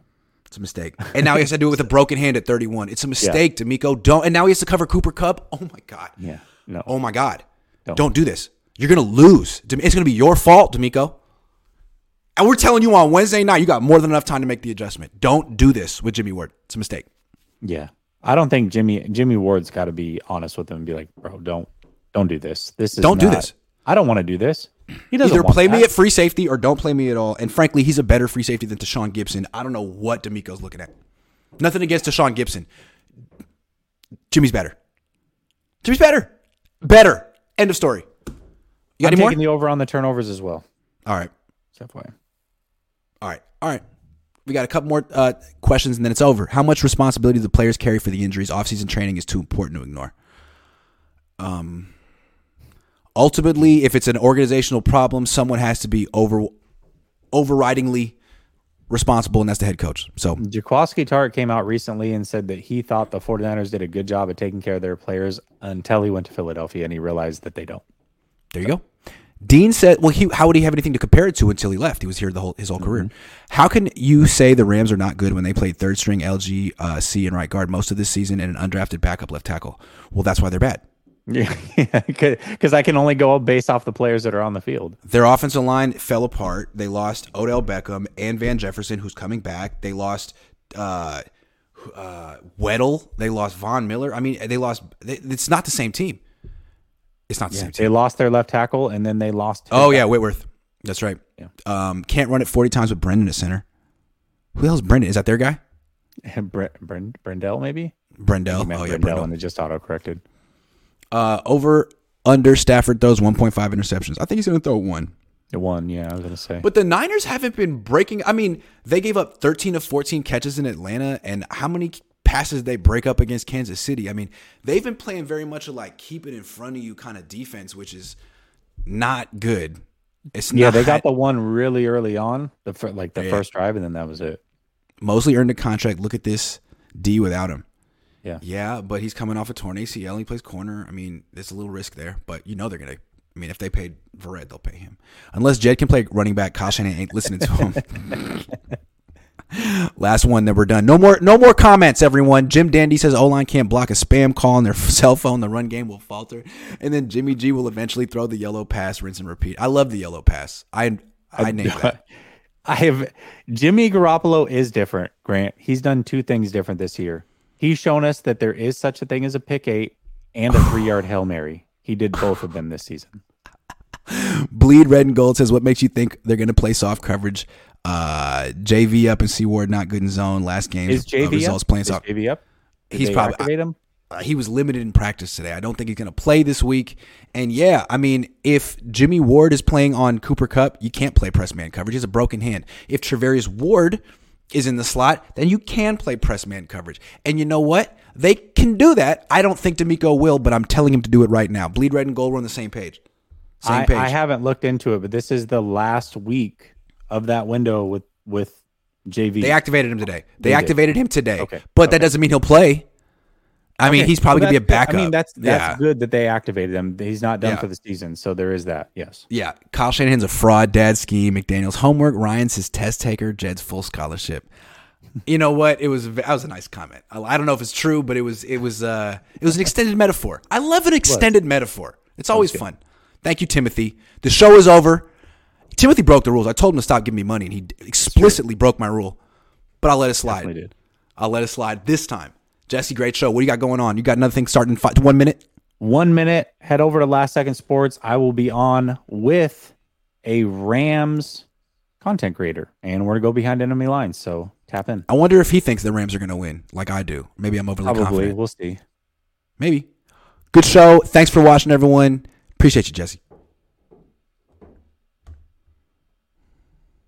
It's a mistake. And now he has to do it with a broken hand at 31. It's a mistake, DeMeco. Don't. And now he has to cover Cooper Kupp. Oh my God. Yeah. No. Oh my God. Don't, Don't. do this. You're gonna lose. It's gonna be your fault, DeMeco. And we're telling you on Wednesday night, you got more than enough time to make the adjustment. Don't do this with Jimmy Ward. It's a mistake. Yeah. I don't think Jimmy Jimmy Ward's got to be honest with him and be like, bro, don't don't do this. This is Don't do this. I don't want to do this. He doesn't Either play me at free safety or don't play me at all. And frankly, he's a better free safety than Tashaun Gipson. I don't know what DeMeco's looking at. Nothing against Tashaun Gipson. Jimmy's better. Jimmy's better. Better. End of story. You got I'm any more? taking the over on the turnovers as well. All right. FYI. All right. All right. We got a couple more uh, questions and then it's over. How much responsibility do the players carry for the injuries? Offseason training is too important to ignore. Um, ultimately, if it's an organizational problem, someone has to be over overridingly responsible, and that's the head coach. So Jaquiski Tartt came out recently and said that he thought the 49ers did a good job at taking care of their players until he went to Philadelphia and he realized that they don't. there you go. Dean said, "Well, he, how would he have anything to compare it to until he left? He was here the whole his whole career. How can you say the Rams are not good when they played third string LG, uh, C, and right guard most of this season and an undrafted backup left tackle? Well, that's why they're bad. Yeah, because I can only go based off the players that are on the field. Their offensive line fell apart. They lost Odell Beckham and Van Jefferson, who's coming back. They lost uh, uh, Weddle. They lost Von Miller. I mean, they lost. They, it's not the same team. It's not the same team. They lost their left tackle and then they lost. Oh yeah, Whitworth. That's right. Yeah. Um, can't run it forty times with Brendan at center. Who the hell's Brendan? Is that their guy? Bre- Brendel maybe. Brendel. Oh yeah, Brendel Brendel. and it just auto corrected. Uh, over under Stafford throws one point five interceptions. I think he's going to throw one. One, yeah, I was gonna say. But the Niners haven't been breaking. I mean, they gave up 13 of 14 catches in Atlanta, and how many passes they break up against Kansas City? I mean, they've been playing very much a like keep it in front of you kind of defense, which is not good. It's yeah, not, they got the one really early on, the fir- like the Yeah. first drive, and then that was it. Mostly earned a contract. Look at this D without him. Yeah. Yeah, but he's coming off a torn ACL. He plays corner. I mean, there's a little risk there, but you know they're gonna. I mean, if they paid Verrett, they'll pay him. Unless Jed can play running back, Kyle ain't listening to him. Last one, then we're done. No more, no more comments, everyone. Jim Dandy says O line can't block a spam call on their cell phone. The run game will falter, and then Jimmy G will eventually throw the yellow pass, rinse and repeat. I love the yellow pass. I I named that. I have Jimmy Garoppolo is different, Grant. He's done two things different this year. He's shown us that there is such a thing as a pick eight and a three yard Hail Mary. He did both of them this season. Bleed red and gold says, "What makes you think they're going to play soft coverage? Uh, JV up and Seaward not good in zone. Last game Is JV results up? playing Is soft. JV up? Did He's probably- him. Uh, he was limited in practice today. I don't think he's going to play this week. And yeah, I mean, if Jimmy Ward is playing on Cooper Kupp, you can't play press man coverage. He has a broken hand. If Charvarius Ward is in the slot, then you can play press man coverage. And you know what? They can do that. I don't think DeMeco will, but I'm telling him to do it right now. Bleed red and gold. We're on the same page. Same I, page. I haven't looked into it, but this is the last week of that window with with JV. They activated him today. They, They did. activated him today. Okay. But that doesn't mean he'll play. I mean, he's probably going to be a backup. I mean, that's that's yeah. good that they activated him. He's not done Yeah. for the season, so there is that. Yes. Yeah. Kyle Shanahan's a fraud, dad scheme, McDaniel's homework, Ryan's his test taker, Jed's full scholarship. You know what? It was that was a nice comment. I, I don't know if it's true, but it was it was uh it was an extended metaphor. I love an extended metaphor. It's always fun. Thank you, Timothy. The show is over. Timothy broke the rules. I told him to stop giving me money, and he explicitly broke my rule. But I'll let it slide. I'll let it slide this time. Jesse, great show. What do you got going on? You got another thing starting in five, one minute? One minute. Head over to Last Second Sports. I will be on with a Rams content creator, and we're going to go behind enemy lines. So tap in. I wonder if he thinks the Rams are going to win, like I do. Maybe I'm overly Probably. confident. We'll see. Maybe. Good show. Thanks for watching, everyone. Appreciate you, Jesse.